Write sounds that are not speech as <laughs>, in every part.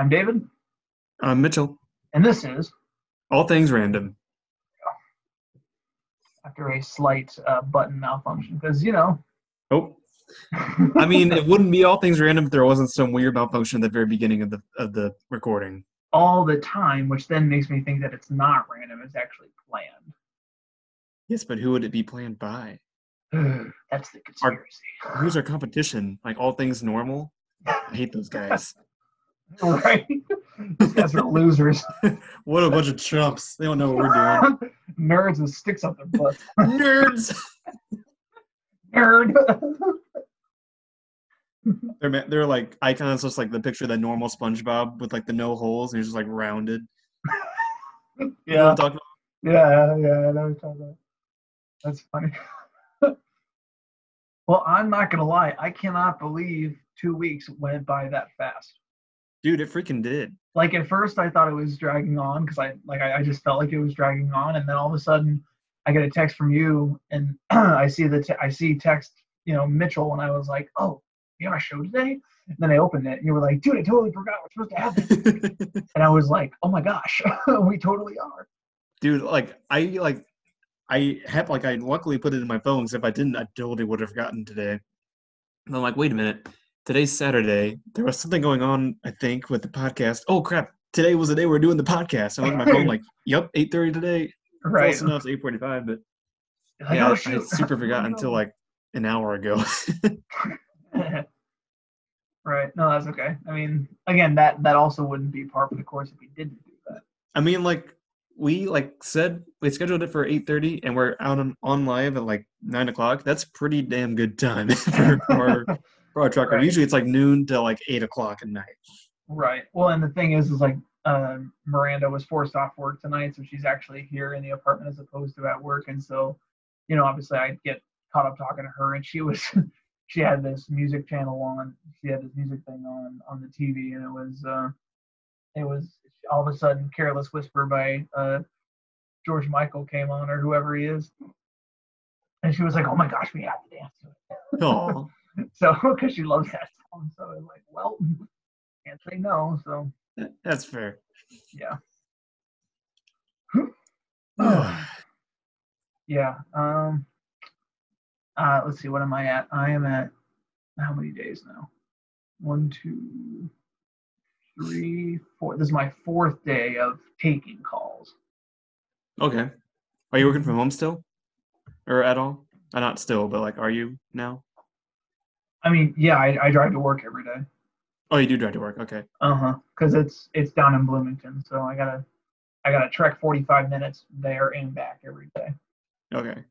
I'm David, I'm Mitchell. and this is All things random. after a slight uh, button malfunction because you know. Oh, I mean, it wouldn't be all things random if there wasn't some weird malfunction at the very beginning of the of the recording. all the time, which then makes me think that it's not random; it's actually planned. Yes, but who would it be planned by? <sighs> That's the conspiracy, Who's our competition? Like all things normal? I hate those guys. <laughs> <laughs> right? These guys are losers, <laughs> What a bunch of chumps. They don't know what we're doing. <laughs> nerds with sticks up their butts. Nerds. Nerd. They're they're like icons, just like the picture of that normal SpongeBob with like the no holes, and he's just like rounded. You know yeah, I'm talking about? yeah, yeah. I know what you're talking about. That's funny. well, I'm not gonna lie. I cannot believe two weeks went by that fast. Dude, it freaking did. like at first I thought it was dragging on because I like I, I just felt like it was dragging on, and then all of a sudden I get a text from you, and <clears throat> I see the te- I see text you know Mitchell, and I was like, oh, you have a show today? And then I opened it, and you were like, dude, I totally forgot we're supposed to have this, <laughs> and I was like, oh my gosh, <laughs> we totally are. dude like i like i have like i luckily put it in my phone because if i didn't i totally would have forgotten today and i'm like wait a minute today's saturday there was something going on i think with the podcast oh crap today was the day we are doing the podcast i look at my phone like <laughs> yep 8.30 today Right? close enough it's 8.45 but Like, yeah i shoot. <laughs> super forgot until like an hour ago <laughs> right. No, that's okay. I mean, again, that that also wouldn't be par for the course if we didn't do that. i mean like we like said we scheduled it for 8.30 and we're out on, on live at like 9 o'clock that's pretty damn good time for, for, our trucker Right. usually it's like noon to like 8 o'clock at night Right. Well, and the thing is, is like uh, Miranda was forced off work tonight, so she's actually here in the apartment as opposed to at work, and so, you know, obviously I get caught up talking to her, and she was, <laughs> she had this music channel on, she had this music thing on on the TV, and it was, uh, it was all of a sudden "Careless Whisper" by uh, George Michael came on, or whoever he is, and she was like, "Oh my gosh, we have to dance to it." Oh, <laughs> So, because she loves that song, so I was like, well, <laughs> can't say no. So, that's fair. yeah. <sighs> Oh. <sighs> Yeah. Um. Uh, let's see. What am I at? I am at how many days now? One, two, three, four. This is my fourth day of taking calls. okay. Are you working from home still, or at all? Uh, not still, but like, are you now? I mean, yeah, I, I drive to work every day. Oh, you do drive to work. Okay. Uh huh. Because it's it's down in Bloomington, so I gotta I gotta trek 45 minutes there and back every day. Okay.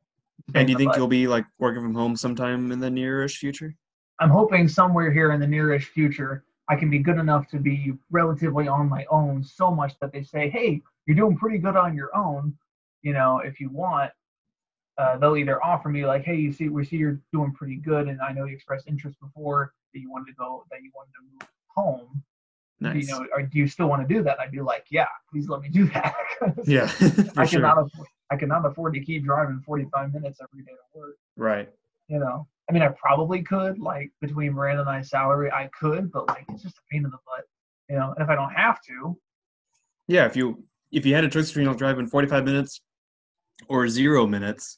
And do you think you'll be like working from home sometime in the nearish future? I'm hoping somewhere here in the nearish future I can be good enough to be relatively on my own so much that they say, hey, you're doing pretty good on your own. You know, if you want, uh, they'll either offer me like, hey, you see, we see you're doing pretty good, and I know you expressed interest before that you wanted to go, that you wanted to move home. Do Nice. You know, or do you still want to do that? I'd be like, yeah, please let me do that. <laughs> yeah, <laughs> for I sure. cannot afford, I cannot afford to keep driving 45 minutes every day to work. Right. You know, I mean, I probably could, like between Miranda and I salary, I could, but like it's just a pain in the butt. You know, and if I don't have to, Yeah. If you if you had a choice between driving forty five minutes or zero minutes,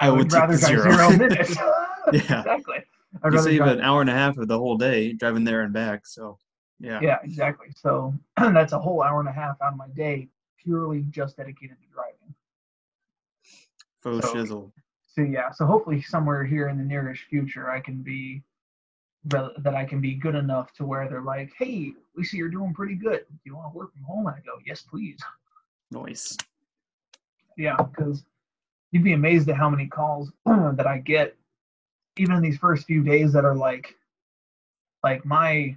I, would, take rather zero. zero <laughs> minutes. Yeah. <laughs> exactly. I'd you save drive- an hour and a half of the whole day driving there and back. So yeah. Yeah, exactly. So <clears throat> that's a whole hour and a half out of my day purely just dedicated to driving. Faux So- shizzle. So yeah, so hopefully somewhere here in the nearest future, I can be that I can be good enough to where they're like, "Hey, we see you're doing pretty good. Do you want to work from home?" And I go, "Yes, please." Nice. Yeah, because you'd be amazed at how many calls <clears throat> that I get, even in these first few days that are like, like my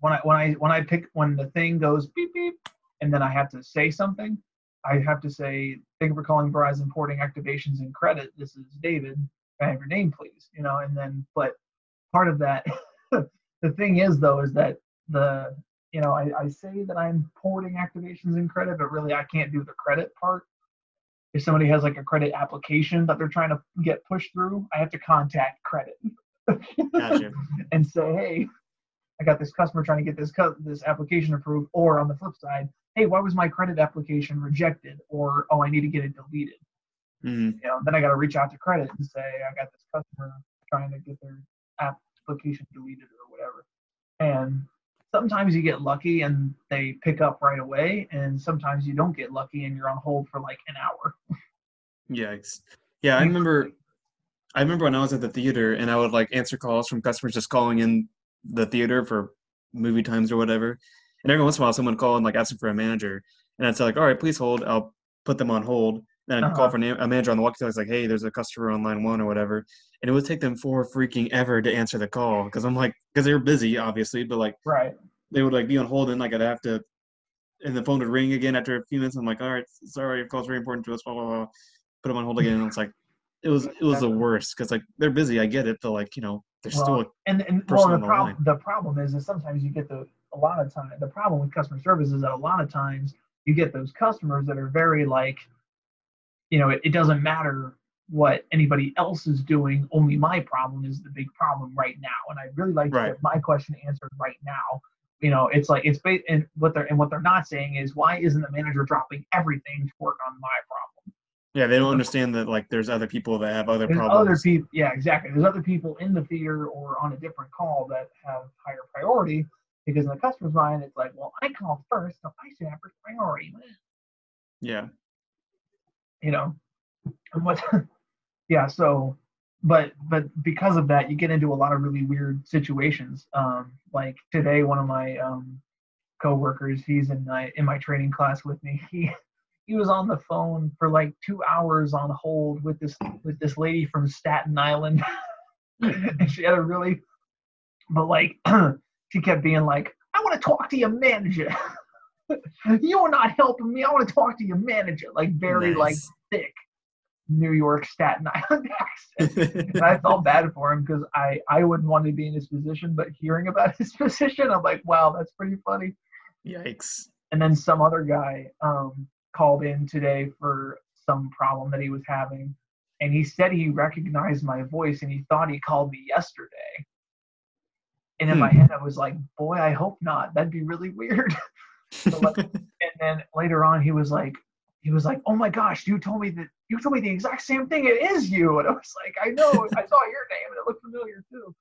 when I when I when I pick when the thing goes beep beep, and then I have to say something, I have to say, "Thank you for calling Verizon Porting Activations and Credit. This is David. Can I have your name, please?" You know, and then but part of that, <laughs> the thing is though, is that the you know I, I say that I'm porting activations and credit, but really I can't do the credit part if somebody has like a credit application that they're trying to get pushed through, I have to contact credit Gotcha. <laughs> and say, hey, I got this customer trying to get this cu- this application approved, or on the flip side, hey, why was my credit application rejected, or oh, I need to get it deleted. Mhm. You know, then I got to reach out to credit and say I got this customer trying to get their application deleted or whatever. And sometimes you get lucky and they pick up right away, and sometimes you don't get lucky and you're on hold for like an hour. Yikes. Yeah, I remember I remember when I was at the theater and I would like answer calls from customers just calling in the theater for movie times or whatever. And every once in a while someone would call and like asking for a manager. And I'd say like, all right, please hold. I'll put them on hold. Then I'd call Uh-huh. for a manager on the walkie-talkie. It's like, hey, there's a customer on line one or whatever. And it would take them four freaking ever to answer the call because I'm like, because they were busy, obviously, but like Right. they would like be on hold and like I'd have to, and the phone would ring again after a few minutes. I'm like, all right, sorry, your call's very important to us. Blah blah blah. Put them on hold again. And it's like, it was it was the worst because like they're busy. I get it, but like you know, there's Well, still And and person well, the the problem the problem is is sometimes you get the a lot of time the problem with customer service is that a lot of times you get those customers that are very like, you know, it, it doesn't matter what anybody else is doing. Only my problem is the big problem right now, and I really like to Right. get my question answered right now. You know, it's like it's ba- and what they're and what they're not saying is why isn't the manager dropping everything to work on my problem? yeah. They don't understand that like there's other people that have other There's other problems. people, yeah, exactly. There's other people in the theater or on a different call that have higher priority because in the customer's mind, it's like, well, I called first, so I should have first priority. Yeah, You know, and what? <laughs> yeah. So, but but because of that, you get into a lot of really weird situations. Um, like today, one of my um, coworkers, he's in my in my training class with me. He he was on the phone for like two hours on hold with this with this lady from Staten Island, and <laughs> she had a really, but like <clears throat> she kept being like, "I want to talk to your manager. <laughs> you are not helping me. I want to talk to your manager." Like very like thick New York Staten <laughs> Island accent. <laughs> And I felt bad for him because I I wouldn't want to be in his position, but hearing about <laughs> his position, I'm like, wow, that's pretty funny Yikes. and then some other guy um, called in today for some problem that he was having and he said he recognized my voice and he thought he called me yesterday and in my Hmm. head i was like boy i hope not that'd be really weird So, like, and then later on he was like he was like oh my gosh you told me that you told me the exact same thing it is you. And i was like i know i saw your name and it looked familiar too.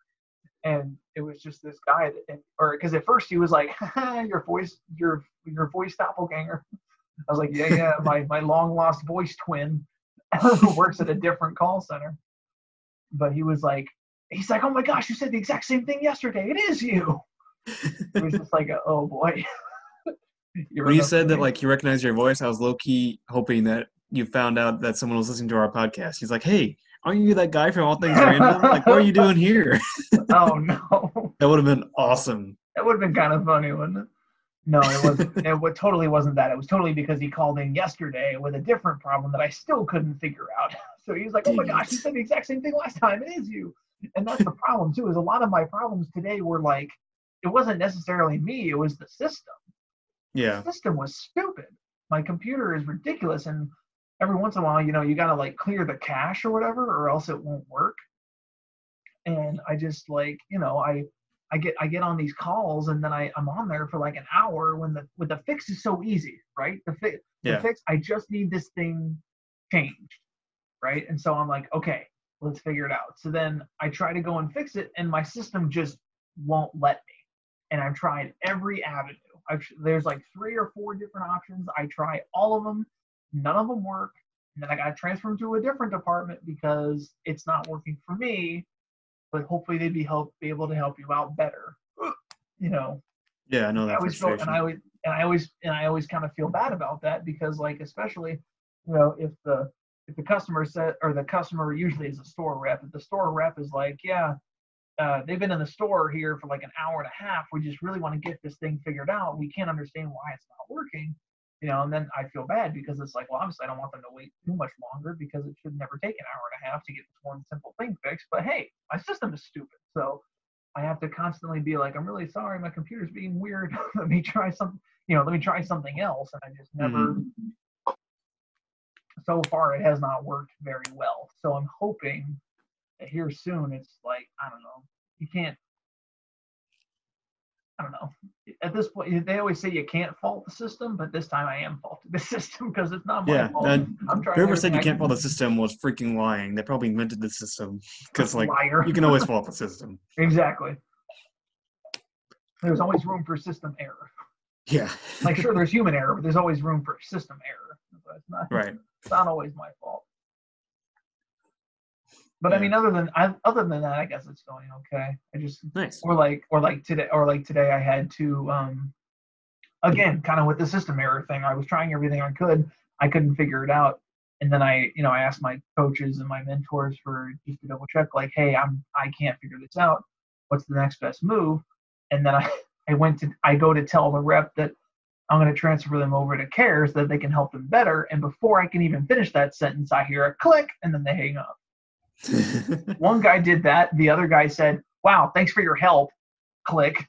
And it was just this guy that, and, or because at first he was like <laughs> your voice your your voice doppelganger. I was like yeah yeah <laughs> my my long lost voice twin who <laughs> works at a different call center. But he was like he's like oh my gosh you said the exact same thing yesterday it is you. It was just like a, oh boy when you said that like you recognize your voice, I was low key hoping that you found out that someone was listening to our podcast. He's like, "Hey, aren't you that guy from All Things Random? Like, what are you doing here?" <laughs> oh no that would have been awesome. That would have been kind of funny, wouldn't it? No, it wasn't. <laughs> it totally wasn't that. It was totally because he called in yesterday with a different problem that I still couldn't figure out. <laughs> So he was like, "Oh my gosh, you said the exact same thing last time. It is you." And that's the problem too. Is a lot of my problems today were like, it wasn't necessarily me. It was the system. Yeah. The system was stupid. My computer is ridiculous, and every once in a while, you know, you gotta like clear the cache or whatever, or else it won't work. And I just like, you know, I I get I get on these calls and then I I'm on there for like an hour when the when the fix is so easy, right? The fix the fix I just need this thing changed, right? And so I'm like, okay, let's figure it out. So then I try to go and fix it, and my system just won't let me. And I've tried every avenue. I've there's like three or four different options. I try all of them, none of them work. And then I got to transfer them to a different department because it's not working for me. But hopefully they'd be help be able to help you out better. You know, Yeah, I know that. I always feel, and I always, and I always, and I always kind of feel bad about that because, like, especially, you know, if the if the customer said, or the customer usually is a store rep, if the store rep is like, yeah, uh, they've been in the store here for like an hour and a half, we just really want to get this thing figured out. We can't understand why it's not working, you know, and then I feel bad because it's like, well, obviously I don't want them to wait too much longer because it should never take an hour and a half to get this one simple thing fixed. But hey, my system is stupid, so I have to constantly be like, I'm really sorry, my computer's being weird. <laughs> let me try some, you know, let me try something else. And I just never. So far, it has not worked very well. So I'm hoping here soon, it's like I don't know, you can't. I don't know. At this point, they always say you can't fault the system, but this time I am faulting the <laughs> system because it's not my Yeah, fault. trying. Whoever said you I can't fault the system was freaking lying. They probably invented the system <laughs> because like liar. you can always fault the system. <laughs> exactly. There's always room for system error. Yeah. Like sure, there's human error, but there's always room for system error. It's not. right. It's not always my fault. But I mean, other than I, other than that, I guess it's going okay. I just Nice. or like or like today or like today I had to um again kind of with the system error thing. I was trying everything I could. I couldn't figure it out. And then I, you know, I asked my coaches and my mentors for just to double check, like, hey, I'm I can't figure this out. What's the next best move? And then I, <laughs> I went to I go to tell the rep that I'm going to transfer them over to care so that they can help them better. And before I can even finish that sentence, I hear a click and then they hang up. <laughs> One guy did that. The other guy said, "Wow, thanks for your help." Click,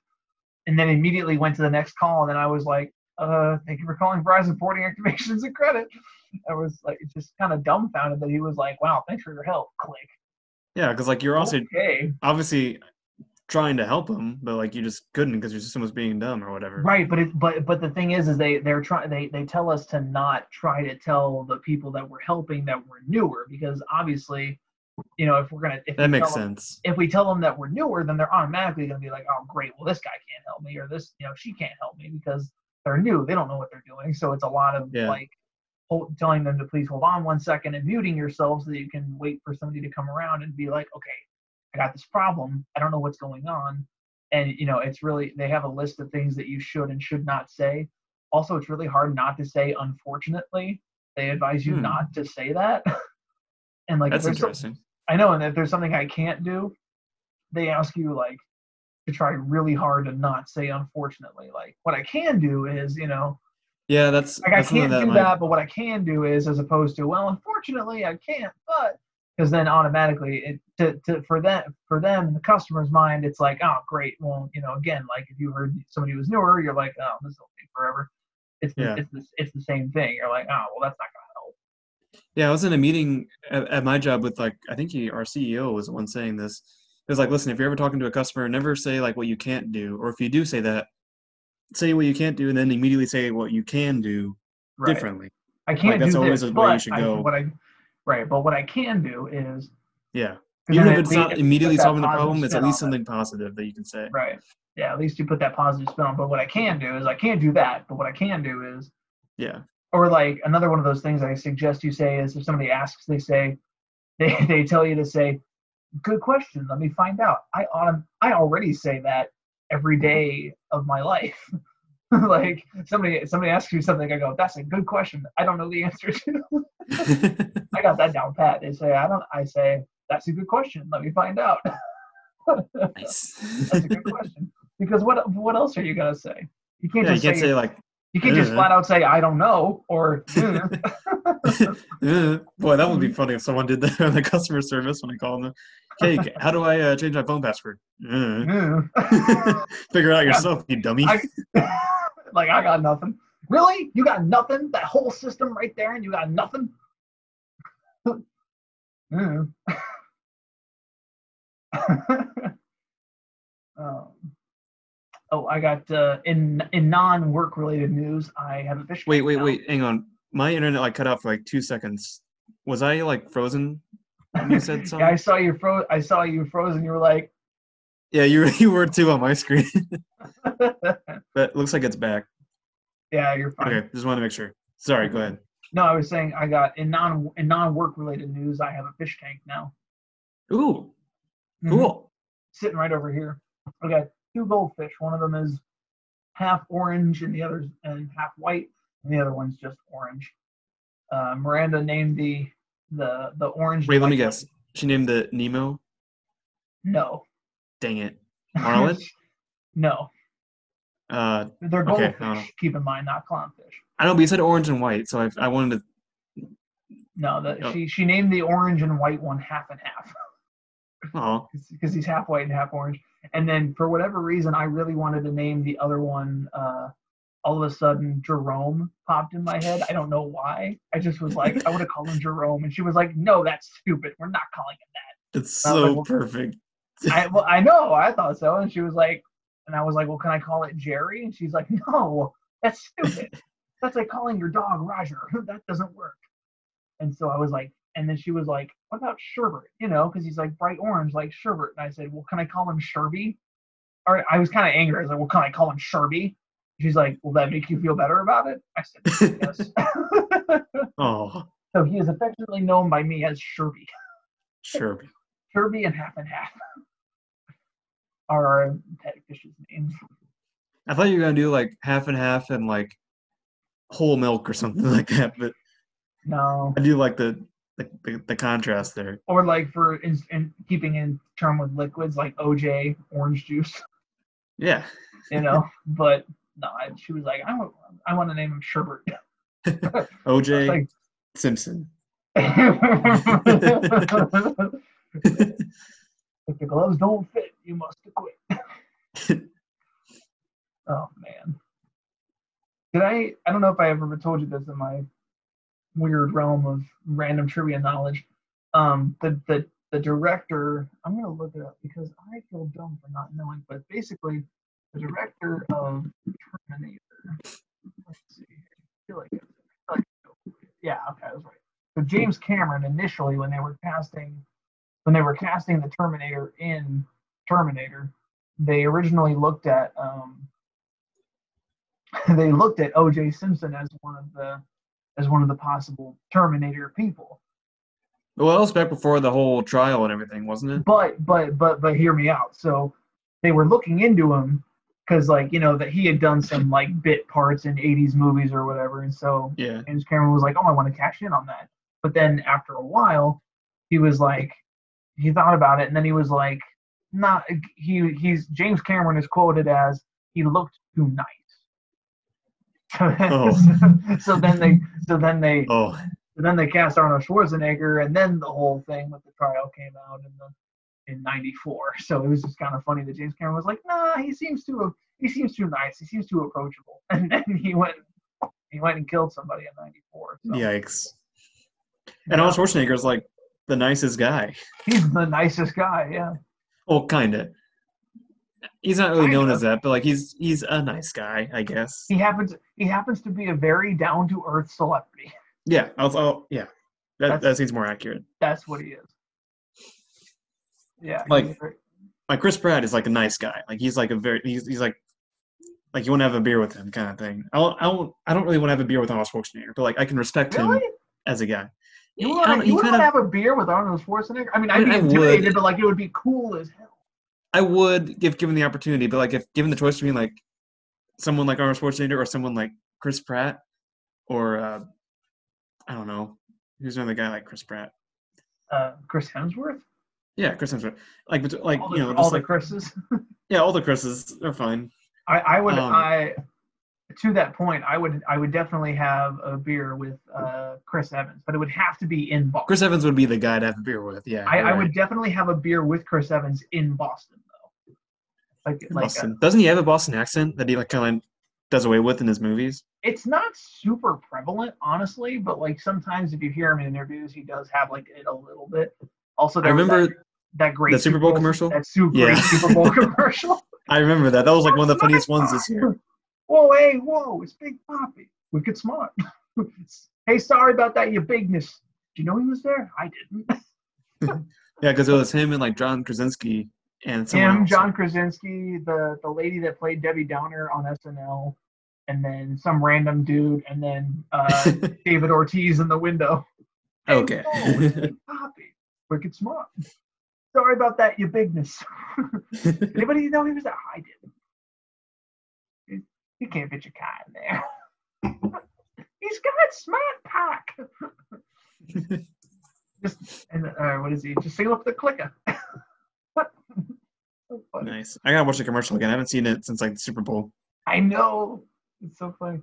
and then immediately went to the next call. And then I was like, "Uh, thank you for calling Verizon Porting Activations and Credit." <laughs> I was like, just kind of dumbfounded that he was like, "Wow, thanks for your help." Click. yeah, because like you're also okay, obviously trying to help them, but like you just couldn't because your system was being dumb or whatever. right. But it, but but the thing is, is they they're trying they they tell us to not try to tell the people that we're helping that we're newer because obviously, you know, if we're gonna if That makes tell them- sense. if we tell them that we're newer, then they're automatically going to be like, oh, great, well, this guy can't help me, or this, you know, she can't help me because they're new. They don't know what they're doing. So it's a lot of Yeah. like hold, telling them to please hold on one second and muting yourself so that you can wait for somebody to come around and be like, okay, I got this problem. I don't know what's going on. And, you know, it's really, they have a list of things that you should and should not say. Also, it's really hard not to say, unfortunately. They advise you Hmm. not to say that. <laughs> and like, That's interesting. I know, and if there's something I can't do, they ask you like to try really hard to not say unfortunately. Like what I can do is, you know, Yeah, that's like I that's something can't that do my- that, but what I can do is as opposed to, well, unfortunately I can't, but because then automatically it to, to for them for them in the customer's mind, it's like, oh great. Well, you know, again, like if you heard somebody who's newer, you're like, oh, this will take forever. It's the, Yeah. it's the, it's the same thing. You're like, oh well that's not gonna. Yeah, I was in a meeting at, at my job with like I think he, our CEO was the one saying this. It was like, listen, if you're ever talking to a customer, never say like what you can't do, or if you do say that, say what you can't do, and then immediately say what you can do Right. differently. I can't like, that's do always this, way you should I, go. what I right, but what I can do is yeah. even if it's not immediately solving the problem, it's at least on it. something positive that you can say. Right. Yeah, at least you put that positive spin on. But what I can do is I can't do that. But what I can do is, Yeah, or like another one of those things I suggest you say is if somebody asks, they say, <laughs> they, they tell you to say, good question. Let me find out. I autom- I already say that every mm-hmm. day of my life. <laughs> like somebody somebody asks you something, I go, that's a good question. I don't know the answer to. <laughs> I got that down pat. They say I don't. I say that's a good question. Let me find out. nice. That's a good question. Because what what else are you gonna say? You can't yeah, you can't say, say like, you can't just flat out say I don't know or <laughs> "Hmm." <laughs> Boy, that would be funny if someone did that on the customer service when I call them. Hey, how do I uh, change my phone password? "Hmm." <laughs> Figure it out yourself, you dummy. I- like I got nothing. Really? You got nothing? That whole system right there, and you got nothing? Hmm. um, oh, I got uh, in in non-work related news. I have a fish. Wait, tank wait, now. wait. Hang on. My internet like cut off for like two seconds. Was I like frozen you said something. <laughs> yeah, I saw you froze. I saw you frozen. You were like, Yeah, you <laughs> you were too on my screen. <laughs> but it looks like it's back. yeah, you're fine. Okay, just want to make sure. Sorry, go ahead. No, I was saying I got in non in non work related news. I have a fish tank now. Ooh, Mhm. cool. Sitting right over here. Got two goldfish. One of them is half orange, and the other's and half white, and the other one's just orange. Uh, Miranda named the the the orange. Wait, let me guess. She named the Nemo. No. Dang it. <laughs> Marlin? no, Uh, they're goldfish. no. Keep in mind, not clownfish. I know, but you said orange and white, so I, I wanted to. No, that Oh. she she named the orange and white one half and half. Oh, <laughs> because he's half white and half orange. And then for whatever reason, I really wanted to name the other one. Uh, all of a sudden, Jerome popped in my head. I don't know why. I just was like, I would have called him Jerome, and she was like, No, that's stupid. We're not calling him that. it's was like, so well- perfect. I well, I know. I thought so, and she was like, And I was like, well, can I call it Jerry? And she's like, no, that's stupid. <laughs> that's like calling your dog Roger. <laughs> that doesn't work. And so I was like, and then she was like, what about Sherbert? You know, because he's like bright orange, like Sherbert. And I said, well, can I call him Sherby? Or I was kind of angry. I was like, well, can I call him Sherby? She's like, will that make you feel better about it? I said, yes. <laughs> <laughs> Oh, so he is affectionately known by me as Sherby. sure. <laughs> Sherby and half and half are our pet fish's names. I thought you were gonna do like half and half and like whole milk or something like that, but No. I do like the the, the, the contrast there. Or like for in, in keeping in term with liquids like OJ orange juice, Yeah. you know. but no, I, she was like, I want, I want to name him Sherbert. <laughs> OJ <laughs> Like, Simpson. <laughs> if the gloves don't fit, you must quit. oh man. Did I? I don't know if I ever told you this in my weird realm of random trivia knowledge. Um, the the the director. I'm gonna look it up because I feel dumb for not knowing. But basically, the director of Terminator. Let's see. I feel like, I feel like yeah, okay, I was right. So James Cameron initially, when they were casting, when they were casting the Terminator in Terminator, they originally looked at um, <laughs> they looked at O.J. Simpson as one of the as one of the possible Terminator people. Well, that was back before the whole trial and everything, wasn't it? But but but but hear me out. So they were looking into him because like you know that he had done some like bit parts in 80s movies or whatever, and so Yeah. James Cameron was like, "Oh, I want to cash in on that." But then after a while, he was like, he thought about it, and then he was like, "Not." He he's James Cameron is quoted as, "He looked too nice." Oh. <laughs> so then they so then they Oh, then they cast Arnold Schwarzenegger, and then the whole thing with the trial came out in the in '94. So it was just kind of funny that James Cameron was like, "Nah, he seems too he seems too nice. He seems too approachable." <laughs> And then he went he went and killed somebody in '94. So, yikes. And Arnold Schwarzenegger's like the nicest guy. he's the nicest guy. Yeah, Well, kind of. He's not really known as that, but like he's he's a nice guy, I guess. he happens he happens to be a very down to earth celebrity. Yeah. I'll, I'll, yeah. That That's- that seems more accurate. That's what he is. Yeah, Like- Like Chris Pratt is like a nice guy. Like he's like a very he's he's like like you want to have a beer with him kind of thing. I don't I don't I don't really want to have a beer with Arnold Schwarzenegger, but like I can respect him as a guy. You wanna, you kind of have a beer with Arnold Schwarzenegger? I mean, I'd be I would. intimidated, but like it would be cool as hell. I would if given the opportunity, but like if given the choice between like someone like Arnold Schwarzenegger or someone like Chris Pratt or uh, I don't know who's another guy like Chris Pratt. Uh, Chris Hemsworth. Yeah, Chris Hemsworth. Like like all the, you know all the like Chris's. <laughs> yeah, all the Chris's are fine. I, I would Um, I to that point I would I would definitely have a beer with uh, Chris Evans, but it would have to be in Boston. Chris Evans would be the guy to have a beer with. Yeah, I, I right. would definitely have a beer with Chris Evans in Boston though. Like In like uh, Boston. Doesn't he have a Boston accent that he like kind of does away with in his movies? it's not super prevalent honestly, but like sometimes if you hear him in interviews, he does have like it a little bit. Also, I remember that, that great the Super Bowl commercial? That super Yeah. great <laughs> Super Bowl commercial. <laughs> I remember that. That was like one of the <laughs> funniest ones this year. Whoa, hey, whoa, it's Big Papi. Wicked smart. <laughs> hey, sorry about that, your bigness. Do you know he was there? I didn't. <laughs> Yeah, because it was him and like John Krasinski and someone Him, else. John Krasinski, the the lady that played Debbie Downer on SNL, and then some random dude, and then uh, <laughs> David Ortiz in the window. Hey, Okay. whoa, it's Big Papi. Wicked smart. Sorry about that, your bigness. Anybody know he was there? I didn't. He can't fit your car in there. <laughs> He's got smart pack. <laughs> Just and uh, what is he? Just seal up the clicker. so <laughs> nice. I gotta watch the commercial again. I haven't seen it since like the Super Bowl. I know. It's so funny.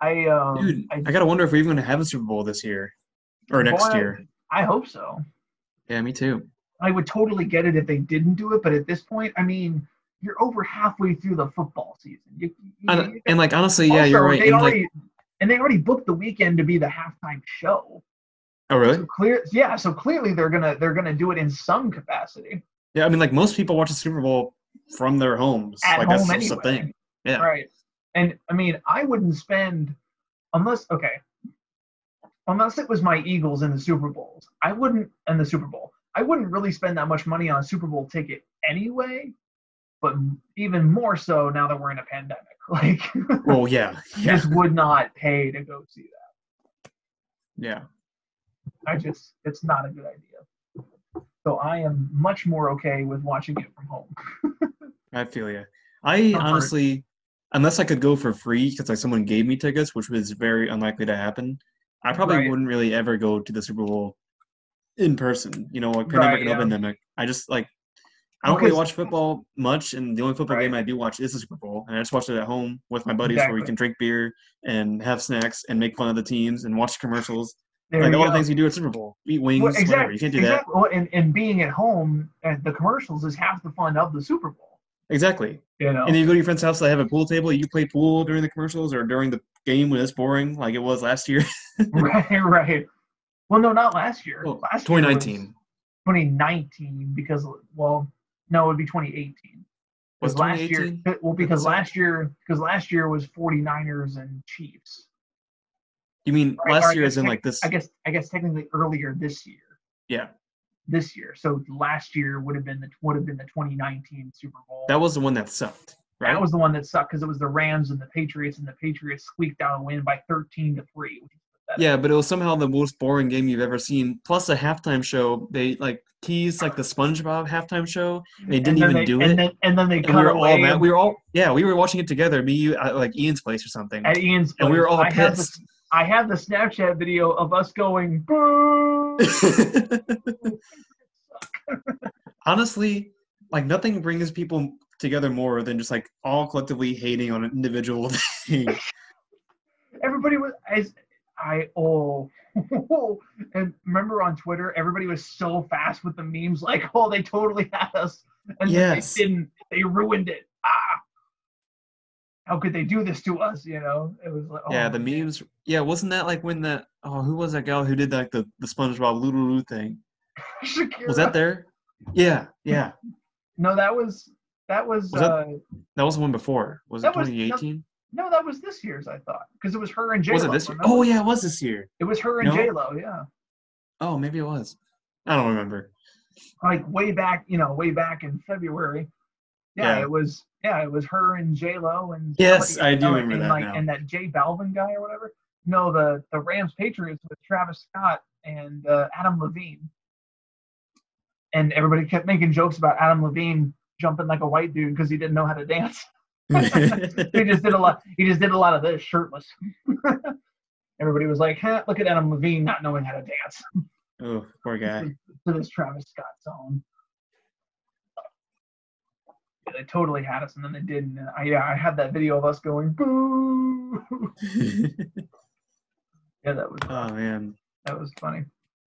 I um Dude, I, I gotta wonder if we're even gonna have a Super Bowl this year or next Boy, year. I hope so. Yeah, me too. I would totally get it if they didn't do it, but at this point, I mean, you're over halfway through the football season. You, you- And, and like honestly, yeah, also, you're right. They And, like, already, and they already booked the weekend to be the halftime show. oh really? So clear, yeah. So clearly they're gonna they're gonna do it in some capacity. Yeah, I mean, like most people watch the Super Bowl from their homes. At like that's home just a anyway. thing. Yeah. Right. And I mean, I wouldn't spend unless okay. Unless it was my Eagles in the Super Bowls. I wouldn't in the Super Bowl. I wouldn't really spend that much money on a Super Bowl ticket anyway. But even more so now that we're in a pandemic. <laughs> Like Well, yeah, <laughs> yeah, just would not pay to go see that. yeah. I just it's not a good idea. So I am much more okay with watching it from home. <laughs> I feel you. I Comfort. honestly, unless I could go for free because like someone gave me tickets, which was very unlikely to happen, I probably Right. wouldn't really ever go to the Super Bowl in person. You know, like Right, pandemic and yeah. no pandemic. I just like I don't really watch football much, and the only football Right. game I do watch is the Super Bowl, and I just watch it at home with my buddies where we can drink beer and have snacks and make fun of the teams and watch commercials, There like all the things you do at Super Bowl. Eat wings, Well, whatever. You can't do exactly. Well, and, and being at home, and the commercials is half the fun of the Super Bowl. Exactly. You know, And then you go to your friend's house, they have a pool table. You play pool during the commercials or during the game when it's boring, like it was last year. <laughs> right, right. Well, no, not last year. Well, last year 2019. 2019, because well, no, it would be 2018. Was Because last year, well, because last year, because last year was 49ers and Chiefs. You mean Right, last year, as in like this? I guess, I guess technically earlier this year. Yeah, This year, so last year would have been the would have been the 2019 Super Bowl. that was the one that sucked, right? That was the one that sucked because it was the Rams and the Patriots, and the Patriots squeaked out a win by 13 to three. Which is. Yeah, but it was somehow the most boring game you've ever seen. Plus, a halftime show. They like teased like the SpongeBob halftime show. and They didn't and even they, do and it. Then, and then they and cut we were away all mad. We were all yeah, we were watching it together. Me, you, at like Ian's place or something. at Ian's. and we were all I have, pissed. the, I have the Snapchat video of us going boo. <laughs> Honestly, like nothing brings people together more than just like all collectively hating on an individual <laughs> thing. everybody was as I oh <laughs> and remember on Twitter everybody was so fast with the memes like oh they totally had us and Yes. they didn't they ruined it ah how could they do this to us you know it was like yeah, oh, the man. memes. Yeah, wasn't that like when the Oh, who was that gal who did like the the SpongeBob Lulu thing? <laughs> Shakira. Was that there? Yeah, yeah. no that was that was, Was that- uh That was the one before. Was it That was- no, 2018? No that was this year's I thought because it was her and J Was it this year? Oh yeah, it was this year. it was her and No? J Lo yeah Oh, maybe it was. I don't remember. like way back, you know, way back in February. Yeah, Yeah. it was. Yeah, it was her and J Lo and. Yes, I do remember and that like, now. And that J Balvin guy or whatever. No, the the Rams Patriots with Travis Scott and uh, Adam Levine. And everybody kept making jokes about Adam Levine jumping like a white dude because he didn't know how to dance. He just did a lot. He just did a lot of this shirtless. <laughs> everybody was like, huh, "Look at Adam Levine not knowing how to dance." oh, poor guy. to this Travis Scott song. Yeah, they totally had us, and then they didn't. And I, yeah, I had that video of us going boo. <laughs> yeah, that was oh man, that was funny.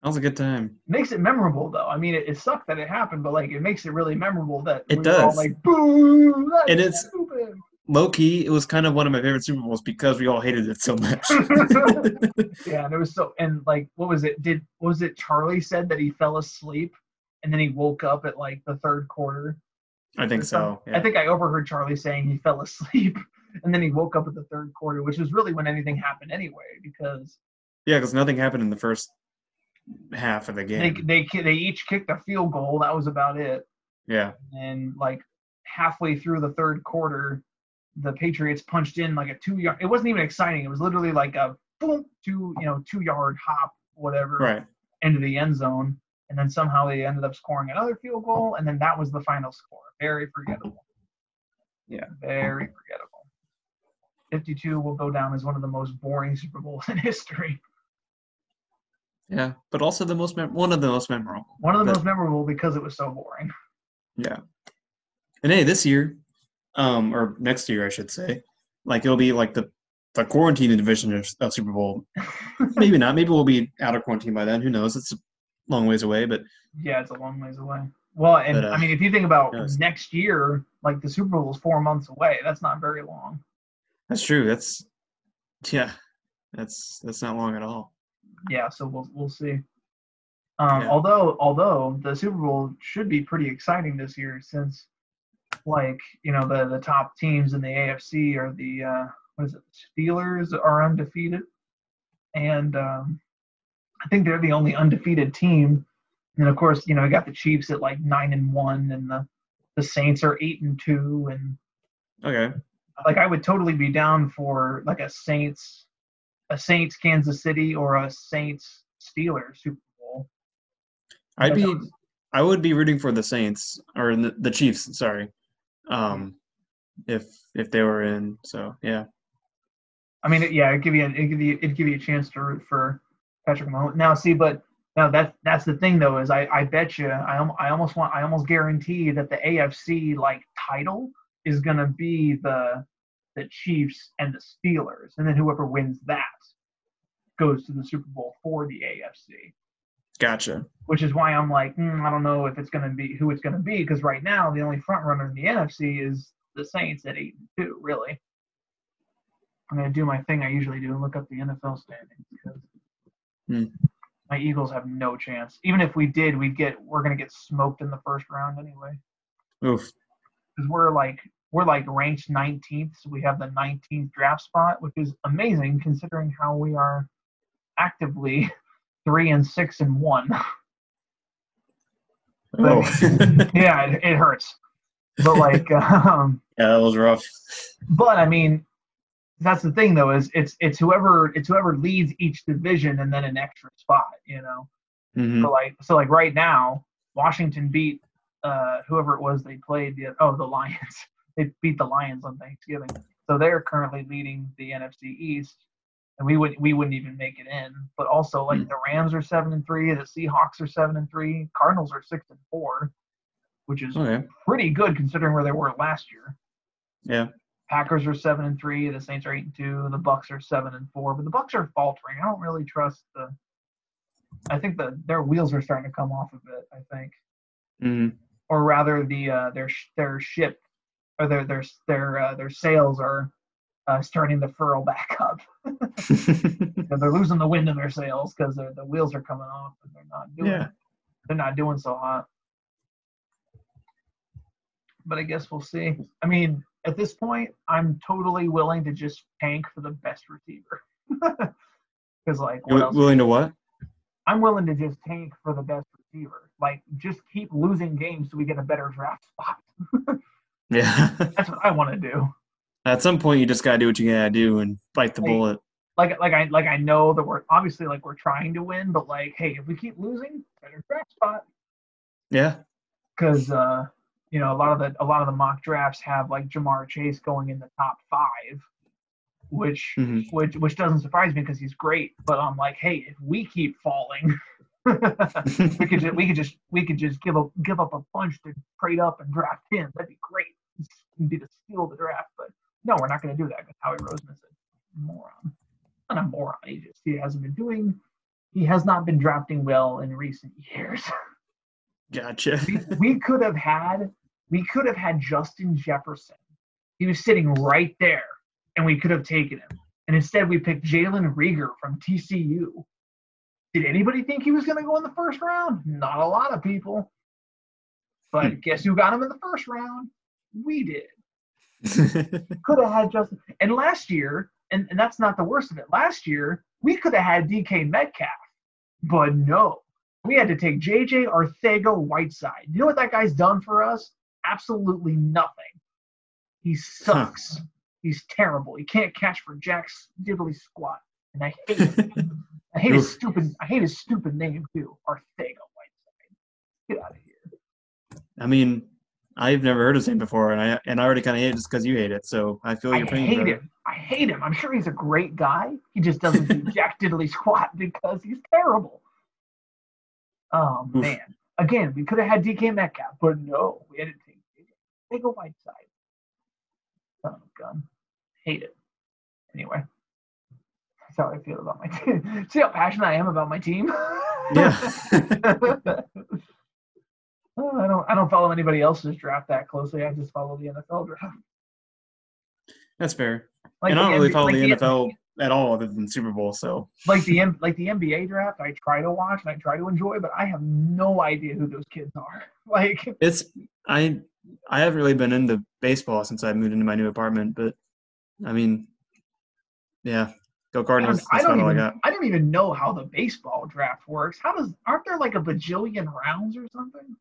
That was a good time. Makes it memorable though. I mean, it, it sucked that it happened, but like it makes it really memorable that It we were all does. like boo. That's And it's- stupid. Low key, it was kind of one of my favorite Super Bowls because we all hated it so much. <laughs> yeah, and it was so and like what was it? Did was it Charlie said that he fell asleep and then he woke up at like the third quarter? I think so. I think I overheard Charlie saying he fell asleep <laughs> and then he woke up at the third quarter, which is really when anything happened anyway, because Yeah, because nothing happened in the first half of the game. they ki- they each kicked a field goal. That was about it. yeah. And like halfway through the third quarter, the Patriots punched in like a two yard. It wasn't even exciting. It was literally like a boom, two you know two yard hop, whatever, Right. into the end zone. And then somehow they ended up scoring another field goal, and then that was the final score. Very forgettable. Yeah, very forgettable. 52 will go down as one of the most boring Super Bowls in <laughs> history. Yeah. But also the most mem- one of the most memorable. One of the But- most memorable because it was so boring. Yeah. And hey, this year, um, or next year, I should say, like it'll be like the the quarantine division of, of Super Bowl. <laughs> Maybe not. Maybe we'll be out of quarantine by then. Who knows? It's a long ways away, but yeah, it's a long ways away. Well, and But, uh, I mean, if you think about yes. next year, like the Super Bowl is four months away. That's not very long. that's true. That's yeah, that's that's not long at all. Yeah, so we'll we'll see. Um, Yeah. Although although the Super Bowl should be pretty exciting this year since like you know the the top teams in the AFC are the uh, what is it? Steelers are undefeated, and um, I think they're the only undefeated team. And of course, you know, we got the Chiefs at like nine and one, and the the Saints are eight and two, and Okay. like I would totally be down for like a Saints, a Saints Kansas City or a Saints Steelers Super Bowl. I'd be I would be rooting for the Saints or the, the Chiefs, sorry. Um if if they were in. So yeah. I mean, yeah, it'd give you it give you it give you a chance to root for Patrick Mahomes. Now, see, but now that's that's the thing though is I I bet you I I almost want I almost guarantee that the AFC like title is gonna be the the Chiefs and the Steelers, and then whoever wins that goes to the Super Bowl for the AFC. Gotcha. Which is why I'm like, hmm, I don't know if it's gonna be who it's gonna be because right now the only front runner in the NFC is the Saints at eight and two. Really, I'm gonna do my thing I usually do and look up the NFL standings because Hmm. my Eagles have no chance. Even if we did, we'd get we're gonna get smoked in the first round anyway Oof. because we're like we're like ranked 19th. So we have the 19th draft spot, which is amazing considering how we are actively <laughs> three and six and one. <laughs> Oh. yeah, it, it hurts. But like, <laughs> um, yeah, that was rough. but I mean, that's the thing though is it's it's whoever it's whoever leads each division and then an extra spot, you know. hmm So like so like right now, Washington beat uh whoever it was they played the oh the Lions. They beat the Lions on Thanksgiving. So they're currently leading the NFC East. And we would we wouldn't even make it in. But also like Hmm. the Rams are seven and three, the Seahawks are seven and three, Cardinals are six and four, which is Okay. pretty good considering where they were last year. Yeah. Packers are seven and three. The Saints are eight and two. The Bucks are seven and four. But the Bucks are faltering. I don't really trust the. I think the their wheels are starting to come off a bit. I think, hmm or rather, the uh, their their ship, or their their their uh, their sails are uh, starting to furl back <laughs> up. <laughs> They're losing the wind in their sails because the wheels are coming off and they're not doing Yeah. they're not doing so hot. But I guess we'll see. I mean, at this point, I'm totally willing to just tank for the best receiver. <laughs> Because like, what else? willing to what? I'm willing to just tank for the best receiver. Like, just keep losing games so we get a better draft spot. Yeah. <laughs> That's what I want to do. At some point, you just gotta do what you gotta do and bite the Hey. bullet. Like, like I like I know that we're obviously like we're trying to win, but like, hey, if we keep losing, better draft spot. Yeah. because uh, you know a lot of the a lot of the mock drafts have like Ja'Marr Chase going in the top five, which hmm which which doesn't surprise me because he's great. But I'm like, hey, if we keep falling, <laughs> we could just, we could just we could just give up give up a bunch to trade up and draft him. That'd be great. It'd be the steal of the draft. But no, we're not going to do that because Howie Roseman's a moron. Not a moron. He just he hasn't been doing. He has not been drafting well in recent years. <laughs> Gotcha. we, we could have had we could have had Justin Jefferson. He was sitting right there, and we could have taken him. And instead, we picked Jalen Reagor from TCU. Did anybody think he was going to go in the first round? Not a lot of people. But Hmm. guess who got him in the first round? We did. <laughs> Could have had Justin. And last year, and, and that's not the worst of it. Last year, we could have had DK Metcalf, but no. We had to take JJ Arcega-Whiteside. You know what that guy's done for us? Absolutely nothing. He sucks. He's terrible. He can't catch for Jack's diddly squat. And I hate him. I hate his <laughs> stupid I hate his stupid name too. Arthego Whiteside. Get out of here. I mean, I've never heard his name before, and I and I already kind of hate it just because you hate it. So I feel I your pain. I hate brother. him. I hate him. I'm sure he's a great guy. He just doesn't do jack diddly squat because he's terrible. Oh Oof. man. Again, we could have had DK Metcalf, but no, we had to take take a white side. Son of a gun. Hate it. Anyway. That's how I feel about my team. <laughs> See how passionate I am about my team? Yeah. <laughs> <laughs> Oh, I don't I don't follow anybody else's draft that closely. I just follow the NFL draft. That's fair. Like and I don't really NBA follow like the NFL at all, other than Super Bowl. So like the M- like the NBA draft, I try to watch and I try to enjoy, but I have no idea who those kids are. <laughs> Like, it's I I haven't really been into baseball since I moved into my new apartment, but I mean, yeah, go I Cardinals. don't, I don't I even got. I don't even know how the baseball draft works. How does aren't there like a bajillion rounds or something?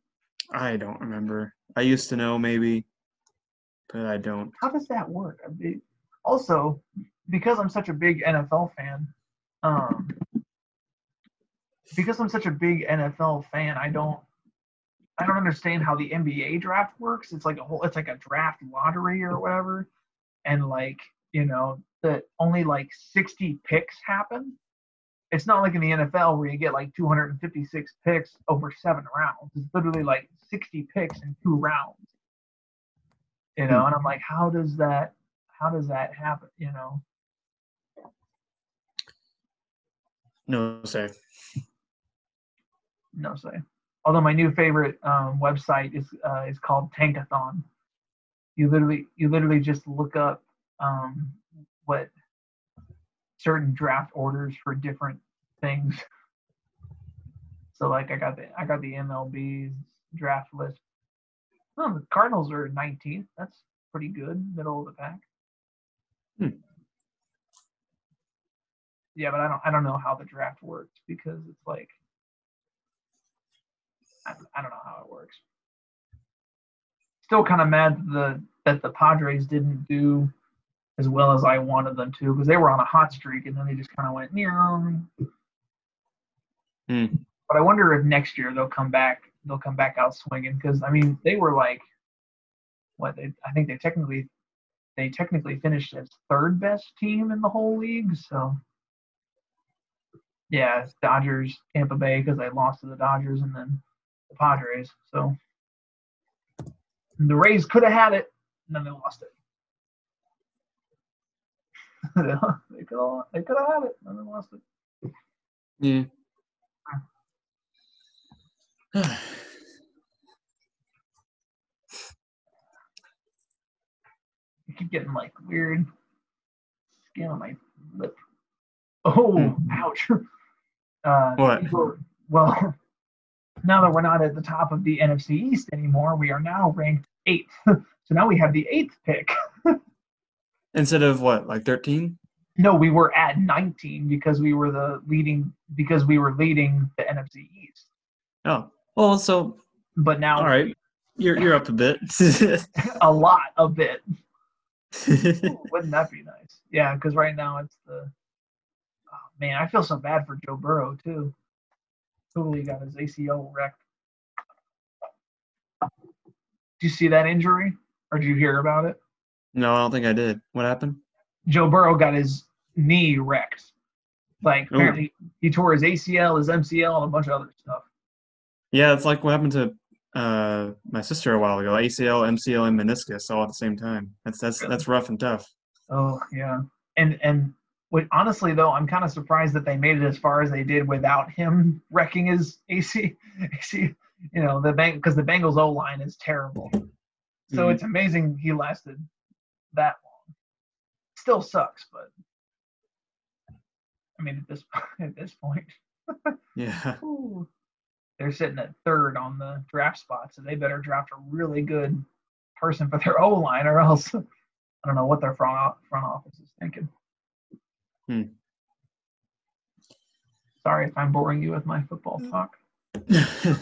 I don't remember. I used to know maybe, but I don't. How does that work? I mean, also, because I'm such a big NFL fan, um, because I'm such a big NFL fan, I don't I don't understand how the NBA draft works. It's like a whole it's like a draft lottery or whatever. And like, you know, that only like 60 picks happen. It's not like in the NFL where you get like 256 picks over seven rounds. It's literally like 60 picks in two rounds. You know, and I'm like, how does that how does that happen? You know? No say. No say. Although my new favorite um, website is uh, is called Tankathon. You literally you literally just look up um, what certain draft orders for different things. <laughs> So like I got the I got the MLB's draft list. Oh, the Cardinals are 19th. That's pretty good, middle of the pack. Hmm. Yeah, but I don't I don't know how the draft works because it's like I, I don't know how it works. Still kind of mad that the that the Padres didn't do as well as I wanted them to because they were on a hot streak and then they just kind of went near. Hmm. But I wonder if next year they'll come back. They'll come back out swinging because I mean they were like, what they I think they technically they technically finished as third best team in the whole league. So yeah, it's Dodgers, Tampa Bay because they lost to the Dodgers and then the Padres. So and the Rays could have had it and then they lost it. <laughs> they could have they could have had it and they lost it. Yeah. <sighs> I keep getting like weird skin on my lip. Oh, Hmm. ouch. <laughs> Uh, What? people- Well, <laughs> now that we're not at the top of the NFC East anymore, we are now ranked eighth. so now we have the eighth pick. Instead of what, like thirteen? No, we were at 19 because we were the leading because we were leading the NFC East. Oh, well, so But now all right, you're you're up a bit. <laughs> a lot a bit. <laughs> Ooh, wouldn't that be nice? Yeah, because right now it's the oh, man. I feel so bad for Joe Burrow too. Totally got his ACL wrecked. do you see that injury, or did you hear about it? No, I don't think I did. What happened? Joe Burrow got his knee wrecked. Like Ooh. apparently he tore his ACL, his MCL, and a bunch of other stuff. Yeah, it's like what happened to uh my sister a while ago. ACL, MCL, and meniscus all at the same time. That's that's that's rough and tough. Oh yeah, and and what, honestly though, I'm kind of surprised that they made it as far as they did without him <laughs> wrecking his AC. AC <laughs> you know the bank because the Bengals O line is terrible. So Mhm. it's amazing he lasted that long. Still sucks, but I mean at this <laughs> at this point, <laughs> Yeah. ooh, they're sitting at third on the draft spot, so they better draft a really good person for their <laughs> O line, or else I don't know what their front o- front office is thinking. Hmm. Sorry if I'm boring you with my football talk.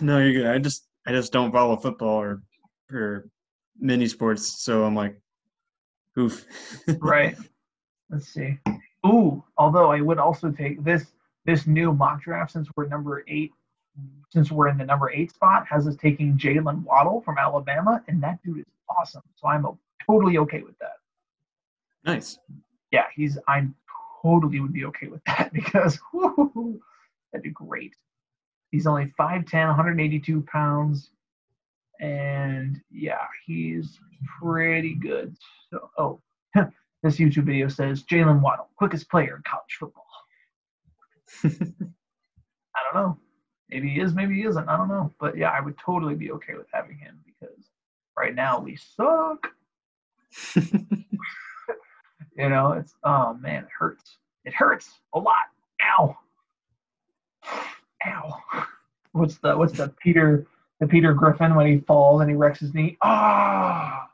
no, you're good. I just I just don't follow football or or mini sports, so I'm like, oof. Right. Let's see. Ooh, although I would also take this this new mock draft since we're number eight, since we're in the number eight spot, has us taking Jaylen Waddle from Alabama, and that dude is awesome. So I'm totally okay with that. nice. Yeah, he's I'm totally would be okay with that <laughs> because whoo, that'd be great. He's only 5'10, 182 pounds, and yeah, he's pretty good. So, oh, <laughs> this YouTube video says Jaylen Waddle, quickest player in college football. <laughs> I don't know. Maybe he is, maybe he isn't. I don't know. But yeah, I would totally be okay with having him because right now we suck. <laughs> You know, it's oh man, it hurts. It hurts a lot. Ow. Ow. What's the what's the Peter the Peter Griffin when he falls and he wrecks his knee. Ah,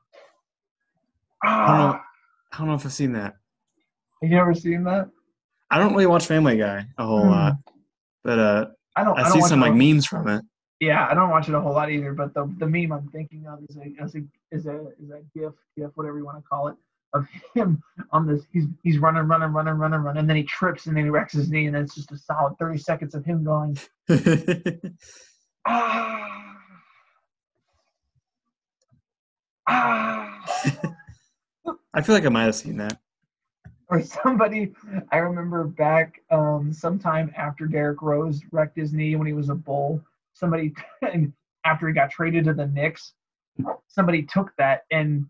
I don't know. ah. I don't know if I've seen that. Have you ever seen that? I don't really watch Family Guy a whole Hmm. lot, but uh, I don't. I, I, don't see some like memes from it. Yeah, I don't watch it a whole lot either. But the the meme I'm thinking of is a is a is a is a gif gif whatever you want to call it of him on this. He's he's running running running running running, and then he trips and then he wrecks his knee, and then it's just a solid 30 seconds of him going <laughs> ah ah. I feel like I might have seen that. <laughs> or somebody I remember back um, sometime after Derrick Rose wrecked his knee when he was a bull. Somebody <laughs> after he got traded to the Knicks, somebody took that and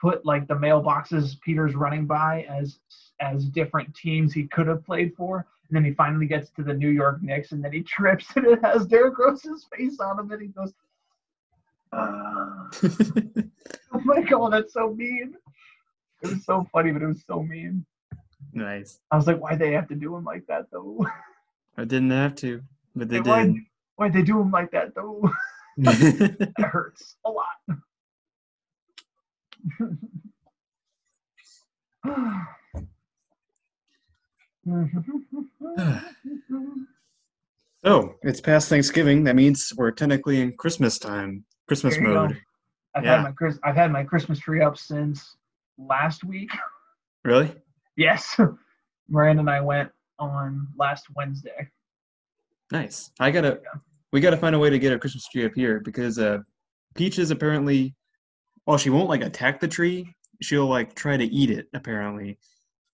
put like the mailboxes Peter's running by as as different teams he could have played for. And then he finally gets to the New York Knicks and then he <laughs> trips and it has Derrick Rose's face on him and he goes, ah. <laughs> I'm like, oh, that's so mean. It was so funny, but it was so mean. nice. I was like, why'd they have to do him like that though? I didn't have to, but they did. why'd they do him like that though? <laughs> <laughs> It hurts a lot. so <sighs> it's past Thanksgiving. That means we're technically in Christmas time, Christmas There you go. mode. I've Yeah. had my Chris I've had my Christmas tree up since last week. Really? Yes. <laughs> Miranda and I went on last Wednesday. Nice. I gotta. We gotta find a way to get a Christmas tree up here because uh, Peaches apparently, well, she won't like attack the tree. She'll like try to eat it apparently.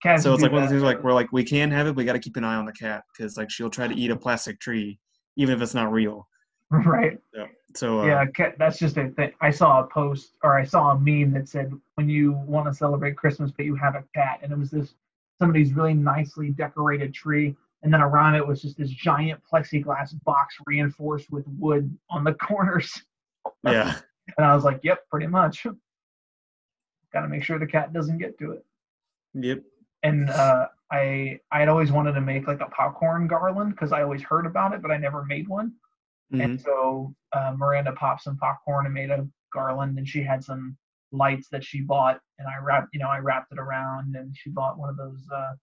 Cats So it's like one of those things like we're like we can have it, but we got to keep an eye on the cat because like she'll try to eat a plastic tree even if it's not real. <laughs> right. Yeah. So uh, Yeah, that's just a thing. I saw a post or I saw a meme that said when you want to celebrate Christmas but you have a cat, and it was this somebody's really nicely decorated tree, and then around it was just this giant plexiglass box reinforced with wood on the <laughs> corners, yeah, <laughs> and I was like, "Yep, pretty much." Got to make sure the cat doesn't get to it. yep. And uh, I I had always wanted to make like a popcorn garland because I always heard about it, but I never made one. Mhm. And so uh, Miranda popped some popcorn and made a garland, and she had some lights that she bought, and I wrapped, you know, I wrapped it around, and she bought one of those, uh,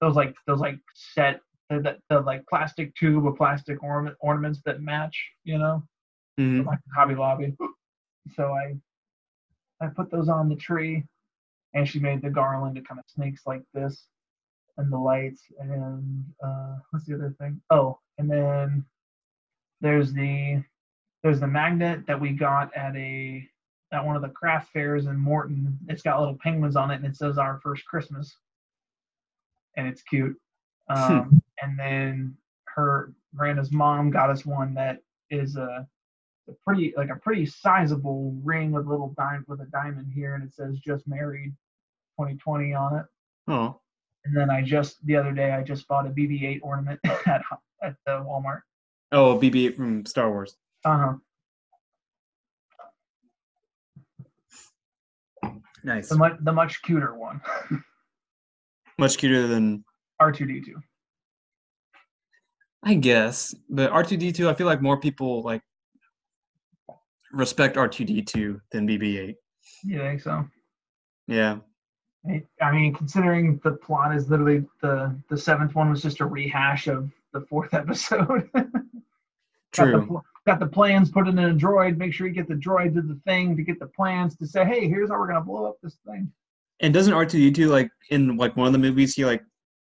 those like those like set the, the, the like plastic tube of plastic ornament ornaments that match, you know, Mhm. like Hobby Lobby. So I I put those on the tree, and she made the garland. It kind of snakes like this, and the lights, and uh, what's the other thing? Oh, and then there's the there's the magnet that we got at a at one of the craft fairs in Morton. It's got little penguins on it, and it says "Our First Christmas," and it's cute. Um, and then her Miranda's mom got us one that is a, a pretty like a pretty sizable ring with a little dime with a diamond here, and it says "Just Married 2020" on it. Oh, And then I just the other day I just bought a BB-8 ornament <laughs> at at the Walmart. Oh, BB-8 from Star Wars. Uh huh. Nice. The much the much cuter one, <laughs> Much cuter than R2D2. I guess, but R2D2. I feel like more people like respect R2D2 than BB-8. You think so? Yeah. I I mean, considering the plot is literally the the seventh one was just a rehash of the fourth <laughs> episode. <laughs> got, the, True. got the plans, put it in a droid. Make sure you get the droid to the thing to get the plans to say, hey, here's how we're gonna blow up this thing. And doesn't R2D2 like in like one of the movies he like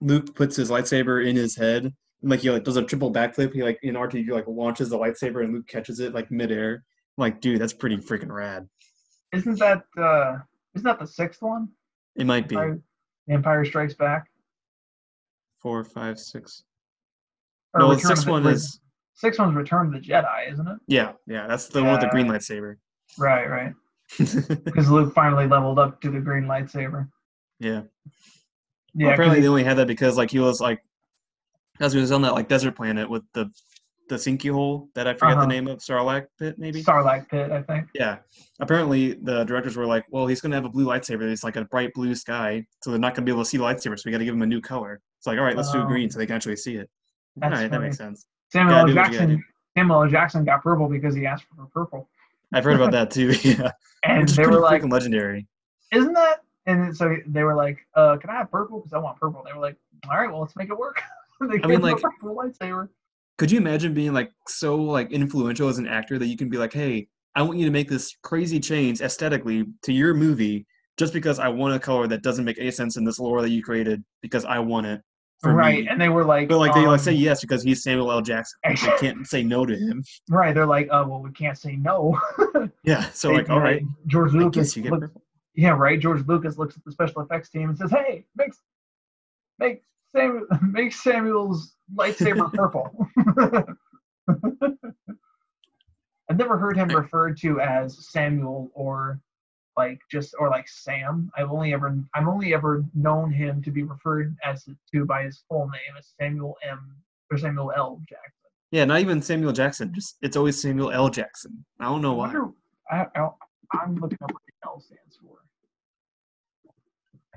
Luke puts his lightsaber in his head and like he like does a triple backflip. He like in R2D2 like launches the lightsaber and Luke catches it like midair. I'm like, dude, that's pretty freaking rad. Isn't that uh isn't that the sixth one? It might be Empire, Empire Strikes Back. four, five, six. Or No, the sixth one is six one's Return of the Jedi, isn't it? yeah, yeah. That's the one with the green lightsaber. Right, right. <laughs> Because Luke finally leveled up to the green lightsaber. yeah. Yeah, Well, apparently he- they only had that because like he was like as he was on that like desert planet with the the sinky hole that I forget Uh-huh. the name of Sarlacc pit maybe. Sarlacc pit, I think. Yeah. Apparently, the directors were like, "Well, he's going to have a blue lightsaber. It's like a bright blue sky, so they're not going to be able to see the lightsaber. So we got to give him a new color." It's like, all right, let's do Oh. green so they can actually see it. All right, that makes sense. Samuel L. do what you gotta Jackson. Samuel L. Jackson got purple because he asked for purple, I've heard about that too. <laughs> Yeah, and they were like, legendary. "Isn't that?" And so they were like, uh, "Can I have purple? Because I want purple." They were like, "All right, well, let's make it work." <laughs> they gave mean, like- purple lightsaber. Could you imagine being like so like influential as an actor that you can be like, hey, I want you to make this crazy change aesthetically to your movie just because I want a color that doesn't make any sense in this lore that you created because I want it. Right, me." and they were like, But like they like um, say yes because he's Samuel L. Jackson. They <laughs> can't say no to him. right. They're like, "Oh, well, we can't say no." <laughs> Yeah. So They- like, all right, George Lucas. you get look- yeah, right. George Lucas looks at the special effects team and says, "Hey, make make Samuel <laughs> make Samuel's lightsaber purple." I've never heard him referred to as Samuel or like just or like Sam. I've only ever I've only ever known him to be referred as to by his full name as Samuel M or Samuel L. Jackson. Yeah, not even Samuel Jackson. Just it's always Samuel L. Jackson. I don't know I why. wonder. I, I, I'm looking up what the L stands for.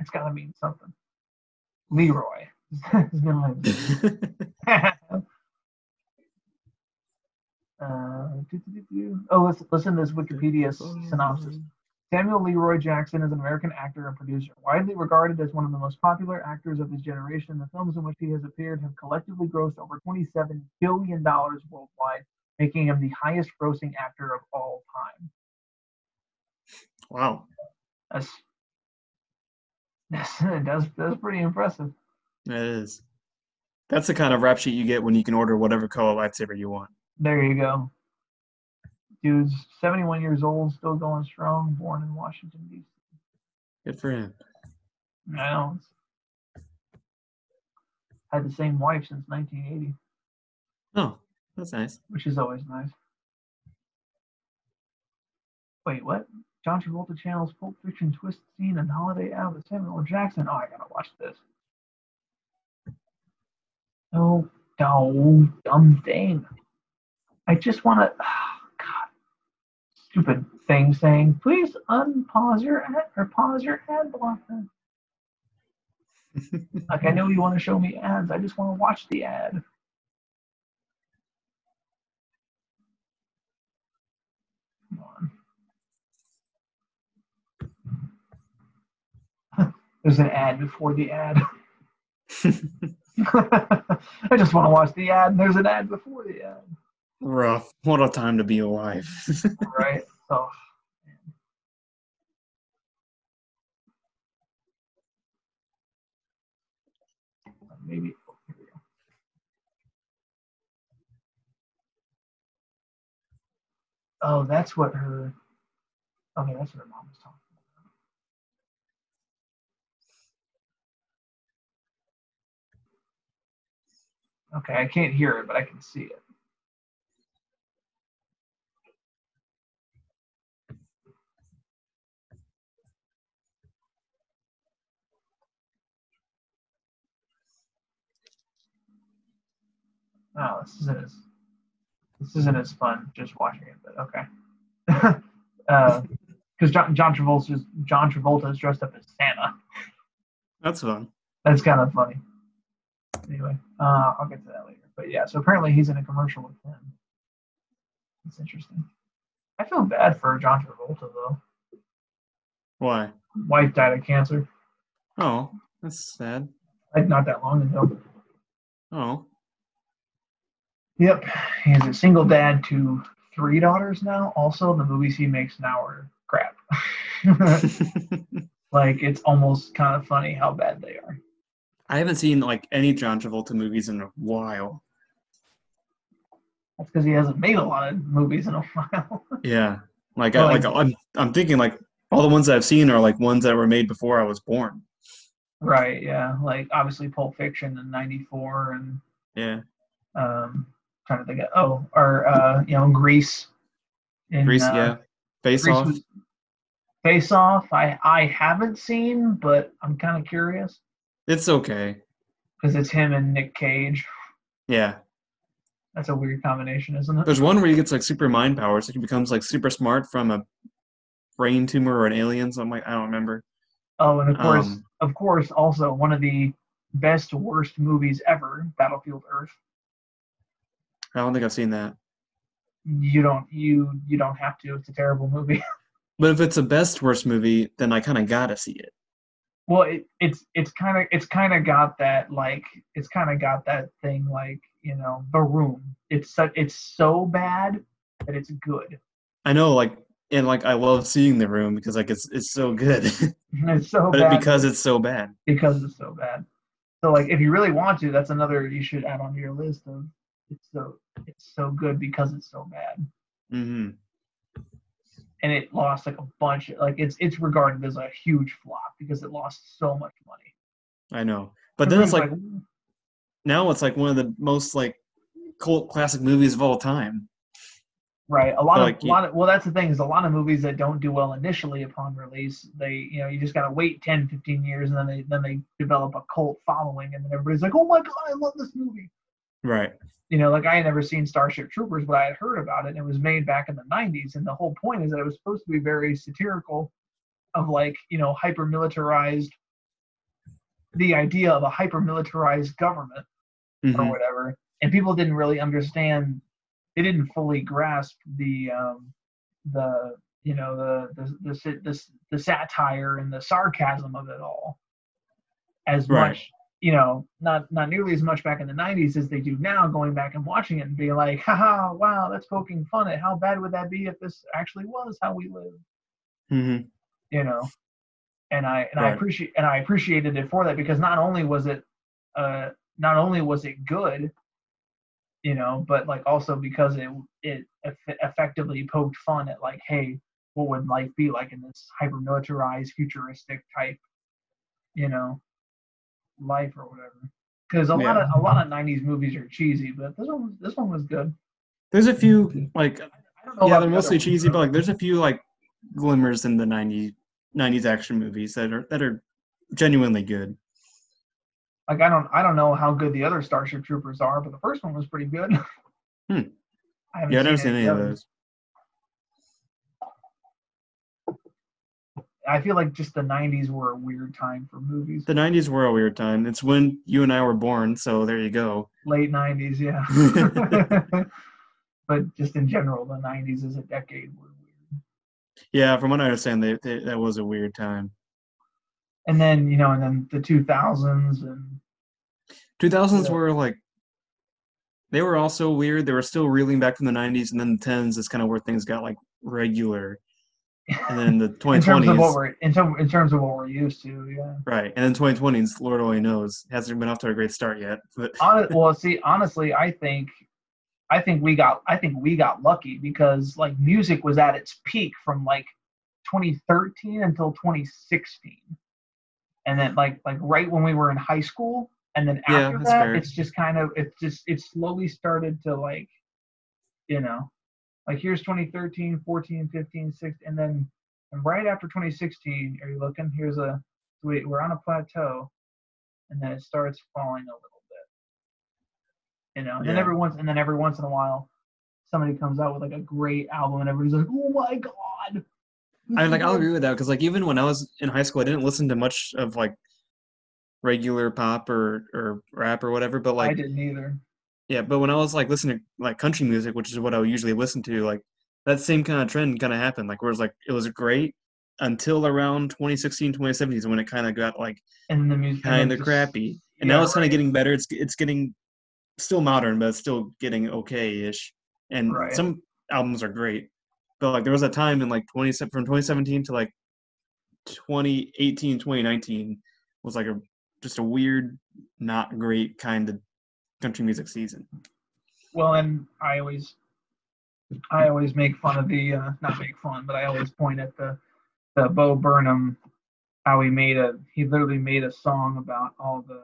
It's got to mean something. Leroy. His middle name. Uh. Oh, listen, listen to this Wikipedia synopsis. Samuel Leroy Jackson is an American actor and producer, widely regarded as one of the most popular actors of his generation. The films in which he has appeared have collectively grossed over $27 billion worldwide, making him the highest grossing actor of all time. Wow, That's that's <laughs> that's, that's pretty impressive. It is. That's the kind of rap sheet you get when you can order whatever color lightsaber you want. There you go. Dude's 71 years old, still going strong, born in Washington, D.C. Good for him. I know. Had the same wife since 1980, Oh, that's nice. which is always nice. Wait, what? John Travolta channels Pulp Fiction twist scene and Holiday Ave with Samuel L. Jackson. Oh, I gotta watch this. No, no, dumb thing. I just want to. God, stupid thing saying, please unpause your ad or pause your ad blocker. <laughs> Like I know you want to show me ads. I just want to watch the ad. Come on. <laughs> There's an ad before the ad. <laughs> I just want to watch the ad, and there's an ad before the ad. Rough. What a time to be alive. <laughs> Right? Oh. Maybe. oh, that's what her. Okay, that's what her mom was talking about. Okay, I can't hear it, but I can see it. Oh, this isn't as this isn't as fun just watching it, but okay. <laughs> Because John John Travolta is John Travolta is dressed up as Santa. That's fun. That's kind of funny. Anyway, uh, I'll get to that later. But yeah, so apparently he's in a commercial with him. That's interesting. I feel bad for John Travolta though. Why? Wife died of cancer, Oh, that's sad. like not that long ago. Oh. Yep, he's a single dad to three daughters now. Also, the movies he makes now are crap. <laughs> like it's almost kind of funny how bad they are. I haven't seen like any John Travolta movies in a while. That's because he hasn't made a lot of movies in a <laughs> while. Yeah. Like Well, I like I'm I'm thinking like all the ones I've seen are like ones that were made before I was born. right? Yeah, like obviously Pulp Fiction in '94 and Yeah. um, trying to think of oh, or uh, you know Grease. In, Grease, uh, yeah. Face Grease off. was- Face Off. I I haven't seen, but I'm kind of curious It's okay. because it's him and Nick Cage. Yeah. That's a weird combination, isn't it? There's one where he gets like super mind powers. Like he becomes like super smart from a brain tumor or an alien. Something like I don't remember. Oh, and of course, Um, of course, also one of the best worst movies ever, Battlefield Earth. I don't think I've seen that. you don't you you don't have to. It's a terrible movie. <laughs> But if it's a best worst movie, then I kind of gotta see it. well, it, it's it's kind of it's kind of got that like it's kind of got that thing like you know the room. It's so, it's so bad that it's good. I know, like, and like I love seeing the room because like it's it's so good, <laughs> <laughs> It's so bad. but bad because it's so bad. because it's so bad. So like if you really want to, that's another you should add onto your list of it's so it's so good because it's so bad. hmm And it lost like a bunch like it's it's regarded as a huge flop because it lost so much money. I know, but then it's like Everybody's now it's like one of the most like cult classic movies of all time. right, a lot like of a lot of well that's the thing is a lot of movies that don't do well initially upon release, they you know, you just gotta wait 10, 15 years and then they then they develop a cult following and then everybody's like, Oh my god, I love this movie. Right. you know, like I had never seen Starship Troopers, but I had heard about it, and it was made back in the '90s. And the whole point is that it was supposed to be very satirical, of like you know hyper militarized, the idea of a hyper militarized government or Mhm. whatever, and people didn't really understand. They didn't fully grasp the um, the you know the the the, the the satire and the sarcasm of it all as Right. much you know, not not nearly as much back in the '90s as they do now. Going back and watching it and being like, "Haha, wow, that's poking fun at how bad would that be if this actually was how we live?" Mhm. You know, and I and I appreciate and I appreciated it for that because not only was it, uh, not only was it good, you know, but like also because it it eff- effectively poked fun at like, hey, what would life be like in this hyper militarized, futuristic type, you know, life or whatever. Because a lot of a lot of '90s movies are cheesy, but this one was this one was good. There's a few like I don't know. yeah, they're mostly cheesy, but like there's a few like glimmers in the 90s 90s action movies that are that are genuinely good. like I don't I don't know how good the other Starship Troopers are, but the first one was pretty good. Hmm. <laughs> I haven't Yeah, I've never seen any of those. I feel like just the '90s were a weird time for movies. The 90s were a weird time. It's when you and I were born, so there you go. Late '90s, yeah. <laughs> <laughs> but just in general, the '90s as a decade were weird. Yeah, from what I understand, they, they, that was a weird time. And then you know, and then the 2000s and 2000s Yeah. were like they were also weird. They were still reeling back from the 90s, and then the 10s is kind of where things got like regular. And then the 2020s in terms of what we're in, term, in terms of what we're used to, yeah. right? And then 2020s, Lord only knows, hasn't been off to a great start yet. But <laughs> Hon- well, see, honestly, I think, I think we got, I think we got lucky because like music was at its peak from like 2013 until 2016, and then like like right when we were in high school, and then after that's that, fair. it's just kind of, it's just, it slowly started to like, you know, like here's 2013, 14, 15, 16, and then and right after 2016, are you looking? Here's a, wait, we're on a plateau, and then it starts falling a little bit you know. And then every once and then every once in a while, somebody comes out with like a great album, and everybody's like, "Oh my god!" I like I'll agree with that because like even when I was in high school, I didn't listen to much of like regular pop or or rap or whatever. But like I didn't either. Yeah, but when I was like listening to like country music, which is what I would usually listen to, like that same kind of trend kind of happened. Like where it's like it was great until around 2016, 2017 is when it kind of got like And the music kind of crappy. And yeah, now it's kind right. of getting better. It's it's getting still modern, but it's still getting okay-ish. And Right. some albums are great, but like there was a time in like 20 from 2017 to like 2018, 2019 was like a just a weird, not great kind of country music season. Well, and I always, I always make fun of the uh, not make fun, but I always point at the the Bo Burnham, how he made a he literally made a song about all the.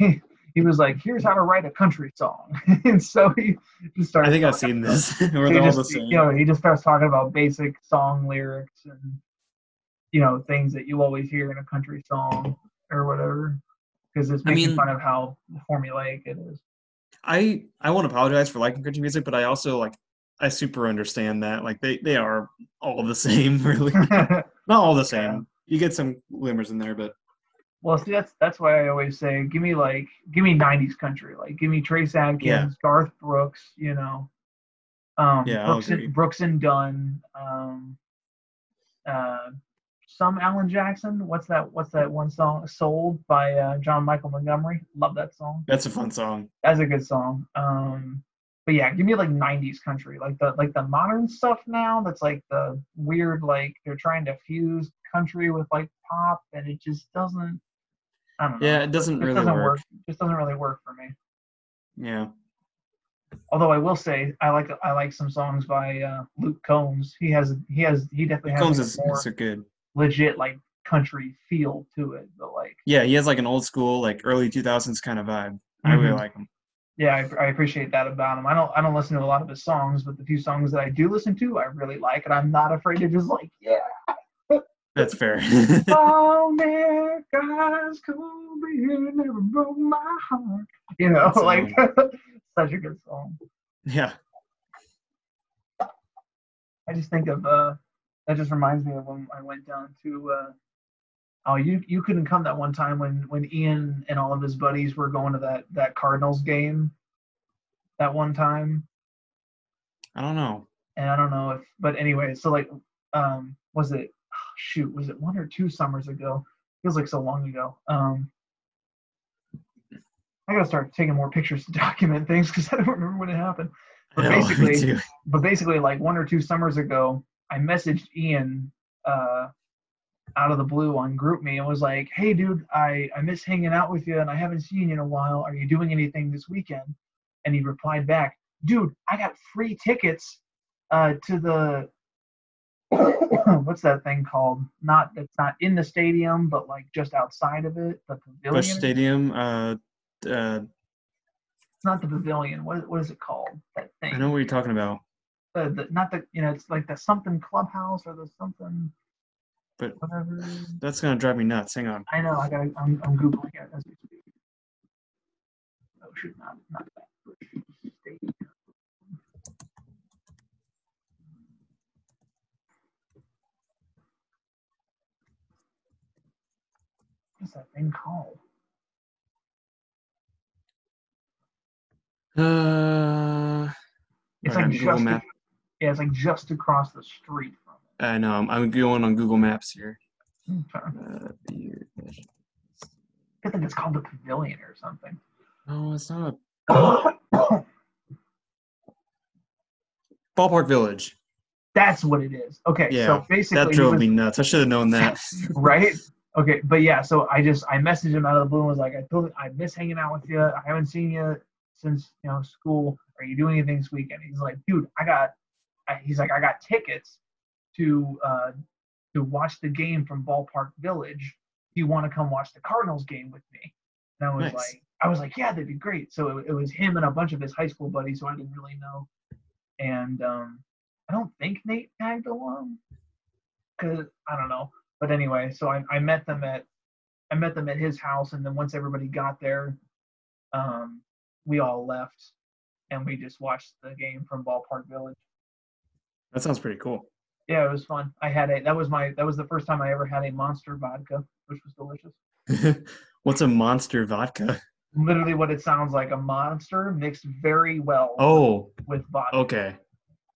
<laughs> He, was like, "Here's how to write a country song," <laughs> and so he just started. I think I've seen about- this. <laughs> Where he they're all just, the same. You know, he just starts talking about basic song lyrics and you know things that you always hear in a country song or whatever, because it's I making mean- fun of how formulaic it is. I I won't apologize for liking country music, but I also like I super understand that like they they are all the <laughs> same really. <laughs> Not all the same. Yeah. You get some glimmers in there, but well, see, that's that's why I always say, give me like, give me '90s country, like give me Trace Adkins, Yeah. Garth Brooks, you know, Um, Yeah, Brooks and, Brooks and Dunn. Um, uh, some Alan Jackson. What's that? What's that one song? Sold by uh, John Michael Montgomery. Love that song. That's a fun song. That's a good song. Um, but yeah, give me like '90s country, like the like the modern stuff now. That's like the weird, like they're trying to fuse country with like pop, and it just doesn't. I don't know. Yeah, it doesn't just really doesn't work. It Just doesn't really work for me. Yeah. Although I will say I like I like some songs by uh, Luke Combs. He has he has he definitely has Combs is, a more so good. Legit like country feel to it. But like Yeah, he has like an old school, like early 2000s kind of vibe. I really Mhm. like him. yeah, I, I appreciate that about him. I don't I don't listen to a lot of his songs, but the few songs that I do listen to, I really like, and I'm not afraid to just like <laughs> yeah. That's fair. <laughs> <laughs> Oh man, guys, cool, but you never broke my heart. You know, Good like such a good song. yeah. I just think of uh that just reminds me of when I went down to uh oh you you couldn't come that one time when when Ian and all of his buddies were going to that that Cardinals game that one time. I don't know. and I don't know if but anyway so like um was it oh, shoot was it one or two summers ago? Feels like so long ago. Um I gotta start taking more pictures to <laughs> document things because I don't remember when it happened. But me basically- but basically like one or two summers ago i messaged ian uh out of the blue on GroupMe and was like hey dude i i miss hanging out with you and i haven't seen you in a while. Are you doing anything this weekend? And he replied back dude i got free tickets uh to the <coughs> what's that thing called? Not that's not in the stadium but like just outside of it the pavilion? Busch Stadium. Uh, uh, it's not the pavilion. What, what is it called? That thing I know what you're talking about, the, the not the you know it's like the something clubhouse or the something but whatever. that's gonna drive me nuts. Hang on. I know I got I'm I'm googling it as we speak. Oh shoot, not not that. What's that thing called? Uh, It's like Google Map. Yeah, it's like just across the street from it. I know. I'm, I'm going on Google Maps here. Okay. Uh, I think it's called the Pavilion or something. no, it's not a <coughs> ballpark village. That's what it is. Okay, Yeah, so basically, That drove was- me nuts. I should have known that. <laughs> right? Okay, but yeah, so I just I messaged him out of the blue and was like, I told I miss hanging out with you. I haven't seen you since you know school. Are you doing anything this weekend? He's like, dude, I got. I, he's like, I got tickets to uh to watch the game from Ballpark Village. Do you want to come watch the Cardinals game with me? And I was Nice. like, I was like, yeah, that'd be great. So it, it was him and a bunch of his high school buddies, who I didn't really know. And um, I don't think Nate tagged along, cause I don't know. But anyway, so I, I met them at I met them at his house, and then once everybody got there, um, we all left, and we just watched the game from Ballpark Village. That sounds pretty cool. Yeah, it was fun. I had a that was my that was the first time I ever had a Monster vodka, which was delicious. <laughs> What's a monster vodka? Literally, what it sounds like a monster mixed very well Oh, with vodka. okay.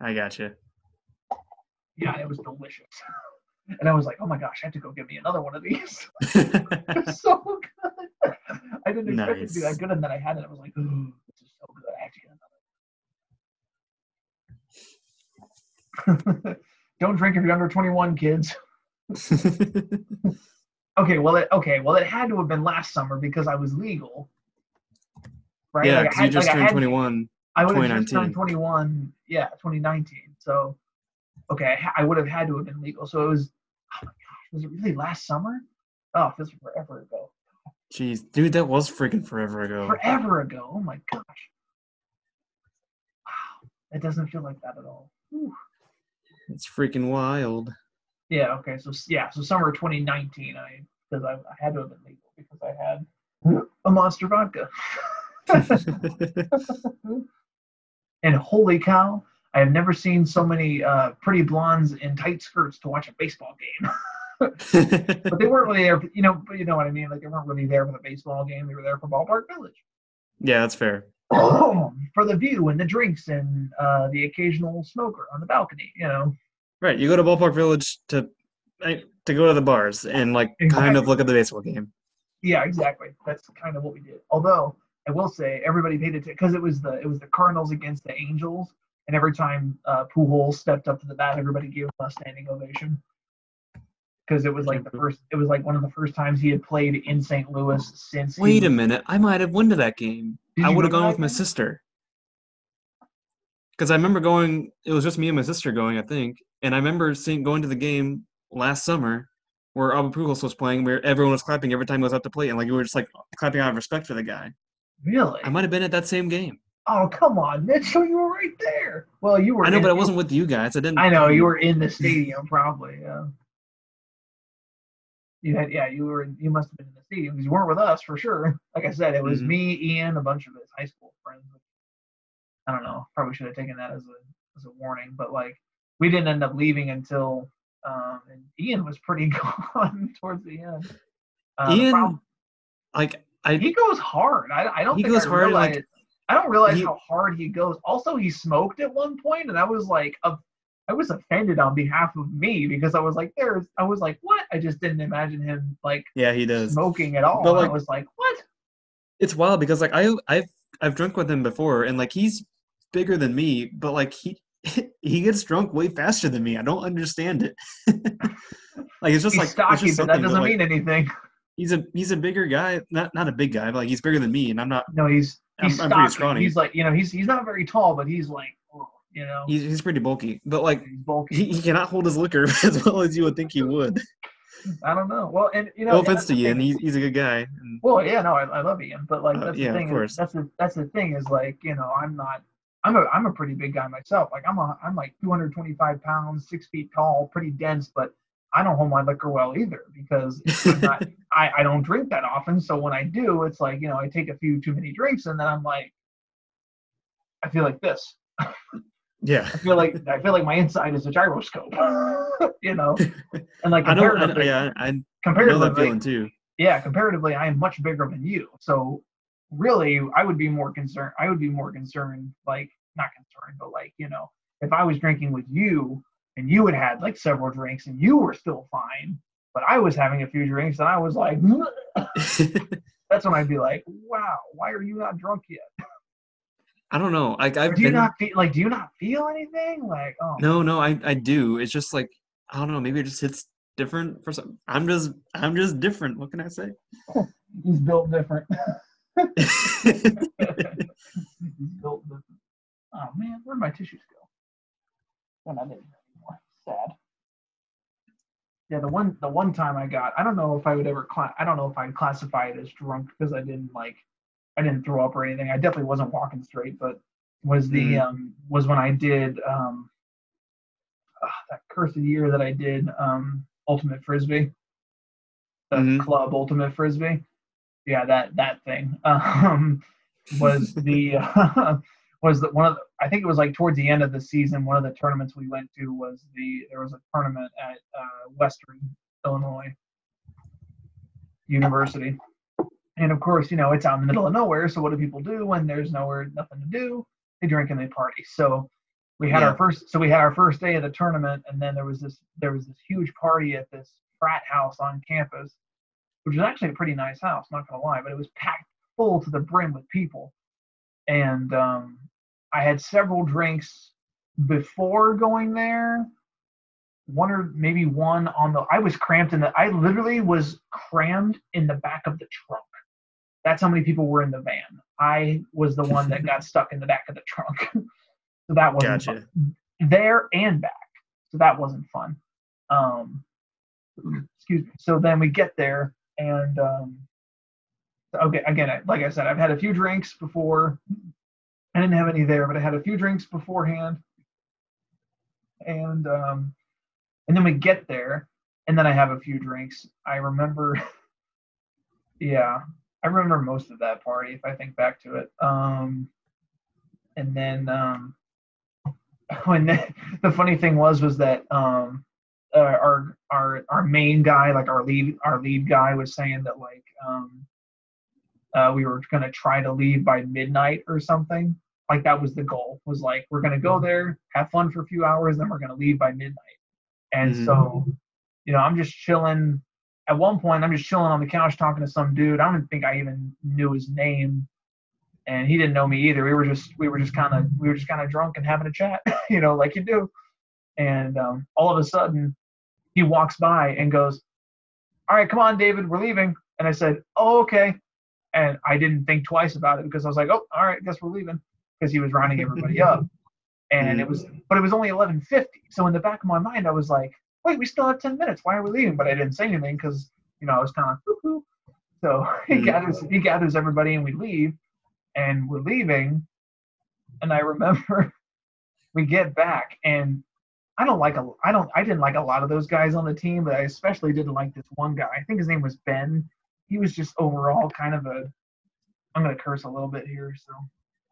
I got you. Yeah, it was delicious. <laughs> And I was like, oh my gosh, I have to go get me another one of these. <laughs> It's so good. I didn't expect it to be that good, and then I had it. I was like, ooh, this is so good. I have to get another. <laughs> Don't drink if you're under 21, kids. <laughs> Okay, well, it, okay, well, it had to have been last summer because I was legal, right? yeah, Like, I because you just like, I turned had- 21. I would have just turned 21. Yeah, 2019. So, okay, I, I would have had to have been legal. So it was. Oh my gosh, was it really last summer? Oh, this was forever ago. Jeez, dude, that was freaking forever ago. Forever ago. Oh my gosh. Wow, it doesn't feel like that at all. Whew. It's freaking wild. Yeah. Okay. So yeah. So summer 2019. I because I, I had to have been legal because I had a monster vodka. <laughs> and holy cow, I have never seen so many uh, pretty blondes in tight skirts to watch a baseball game. <laughs> but they weren't really there, you know. But you know what I mean? Like they weren't really there for the baseball game. They were there for Ballpark Village. yeah, that's fair. For the view and the drinks and uh, the occasional smoker on the balcony. You know, Right. You go to Ballpark Village to to go to the bars and like kind of look at the baseball game. yeah, exactly. That's kind of what we did. Although I will say everybody paid attention because it was the it was the Cardinals against the Angels, and every time uh, Pujols stepped up to the bat, everybody gave him a standing ovation because it was like the first it was like one of the first times he had played in St. Louis since. he Wait a minute. I might have went to that game. Did I would have gone with my sister. Because I remember going, it was just me and my sister going, I think. And I remember seeing going to the game last summer where Albert Pujols was playing, where everyone was clapping every time he was up to play, and like you were just like clapping out of respect for the guy. Really? I might have been at that same game. Oh come on, Mitchell, you were right there. Well, you were. I know, but I wasn't with you guys. I didn't. I know you were in the stadium, probably. Yeah. You had, yeah, you were. You must have been in the stadium because you weren't with us for sure. <laughs> Like I said, it was Mhm. me, Ian, a bunch of his high school friends. I don't know. Probably should have taken that as a as a warning, but like we didn't end up leaving until um, and Ian was pretty <laughs> gone towards the end. Uh, Ian, like I, he goes hard. I, I don't He think goes I hard, like. I don't realize he- how hard he goes. Also, he smoked at one point, and I was like, uh, I was offended on behalf of me because I was like, there's, I was like, what? I just didn't imagine him like yeah, he does. smoking at all. But, And I was like, what? It's wild because like I, I've, I've drunk with him before, and like he's bigger than me, but like he, <laughs> he gets drunk way faster than me. I don't understand it. <laughs> like it's just He's like stocky, just but that doesn't like, mean anything. he's a he's a bigger guy, not not a big guy, but like he's bigger than me, and I'm not. No, he's he's I'm- I'm pretty scrawny. He's like, you know, he's he's not very tall, but he's like, you know, He's he's pretty bulky, but like he's bulky. he, he cannot hold his liquor <laughs> as well as you would think he <laughs> would. I don't know. Well, and you know, No offense to Ian, he's he's a good guy. And, Well, yeah, no, I, I love Ian, but like Uh, that's yeah, the of thing. course. Is, that's the that's the thing is like you know I'm not I'm a I'm a pretty big guy myself. Like I'm a I'm like 225 pounds, six feet tall, pretty dense, but I don't hold my liquor well either because <laughs> I'm not I I don't drink that often. So when I do, it's like you know I take a few too many drinks and then I'm like I feel like this. Yeah, I feel like I feel like my inside is a gyroscope. <laughs> you know, and like <laughs> I don't. I, yeah, I know comparatively, that feeling too. yeah, comparatively, I am much bigger than you. So really, I would be more concerned. I would be more concerned, like not concerned, but like you know, if I was drinking with you and you had had like several drinks and you were still fine, but I was having a few drinks and I was like, <laughs> that's when I'd be like, wow, why are you not drunk yet? I don't know. Like I've do you been. not feel like? Do you not feel anything? Like, oh, No, no, I I do. It's just like I don't know. Maybe it just hits different for some. I'm just I'm just different. What can I say? <laughs> he's built different. <laughs> he's built different. Oh man, where'd my tissues go? Well, I didn't anymore. Sad. Yeah, the one the one time I got, I don't know if I would ever cla- I don't know if I'd classify it as drunk because I didn't like I didn't throw up or anything. I definitely wasn't walking straight, but was the Mhm. um was when I did um ah, that cursed year that I did um ultimate frisbee. The Mhm. club ultimate frisbee. Yeah, that that thing. <laughs> Um was the <laughs> was the one of the, I think it was like towards the end of the season. One of the tournaments we went to was the there was a tournament at uh, Western Illinois University, and of course you know it's out in the middle of nowhere. So what do people do when there's nowhere nothing to do? They drink and they party. So we had Yeah. our first so we had our first day of the tournament, and then there was this there was this huge party at this frat house on campus, which was actually a pretty nice house. Not gonna lie, but it was packed full to the brim with people and um, I had several drinks before going there. One or maybe one on the. I was cramped in the. I literally was crammed in the back of the trunk. That's how many people were in the van. I was the one that <laughs> got stuck in the back of the trunk. <laughs> so that wasn't Gotcha. fun. there and back. So that wasn't fun. Um, excuse me. So then we get there and um, okay again I- like i said i've had a few drinks before i didn't have any there but i had a few drinks beforehand and um and then we get there and then i have a few drinks i remember <laughs> yeah i remember most of that party if i think back to it um and then um <laughs> when the, the funny thing was was that um uh, our our our main guy like our lead our lead guy was saying that like um uh, we were going to try to leave by midnight or something. Like that was the goal. Was like we're going to go there, have fun for a few hours, then we're going to leave by midnight. And Mhm. so, you know, I'm just chilling. At one point, I'm just chilling on the couch talking to some dude. I don't think I even knew his name, and he didn't know me either. We were just we were just kind of we were just kind of drunk and having a chat, <laughs> you know, like you do. And um, all of a sudden, he walks by and goes, "All right, come on, David, we're leaving." And I said, "Oh, okay." And I didn't think twice about it because I was like, "Oh, all right, guess we're leaving," because he was rounding everybody up. <laughs> And it was, but it was only 11:50. So in the back of my mind, I was like, "Wait, we still have 10 minutes. Why are we leaving?" But I didn't say anything because you know I was kind of. Woo-hoo. So <laughs> he Mhm. gathers he gathers everybody and we leave, and we're leaving, and I remember <laughs> we get back and I don't like a I don't I didn't like a lot of those guys on the team, but I especially didn't like this one guy. I think his name was Ben. He was just overall kind of a I'm gonna curse a little bit here, so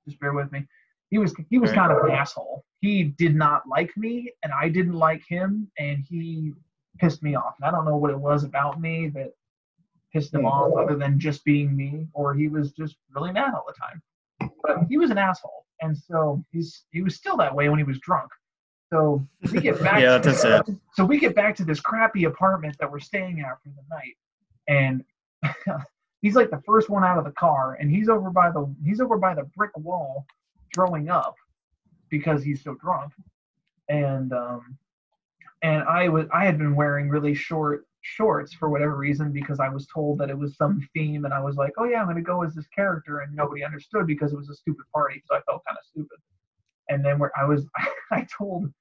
just bear with me. He was he was kind of an asshole. He did not like me and I didn't like him and he pissed me off. And I don't know what it was about me that pissed him off other than just being me, or he was just really mad all the time. But he was an asshole. And so he's he was still that way when he was drunk. So we get <laughs> back Yeah, to it. so we get back to this crappy apartment that we're staying at for the night, and <laughs> he's like the first one out of the car, and he's over by the he's over by the brick wall, throwing up because he's so drunk, and um, and I was I had been wearing really short shorts for whatever reason because I was told that it was some theme, and I was like, oh yeah, I'm gonna go as this character, and nobody understood because it was a stupid party, so I felt kind of stupid. And then where I was, <laughs> I told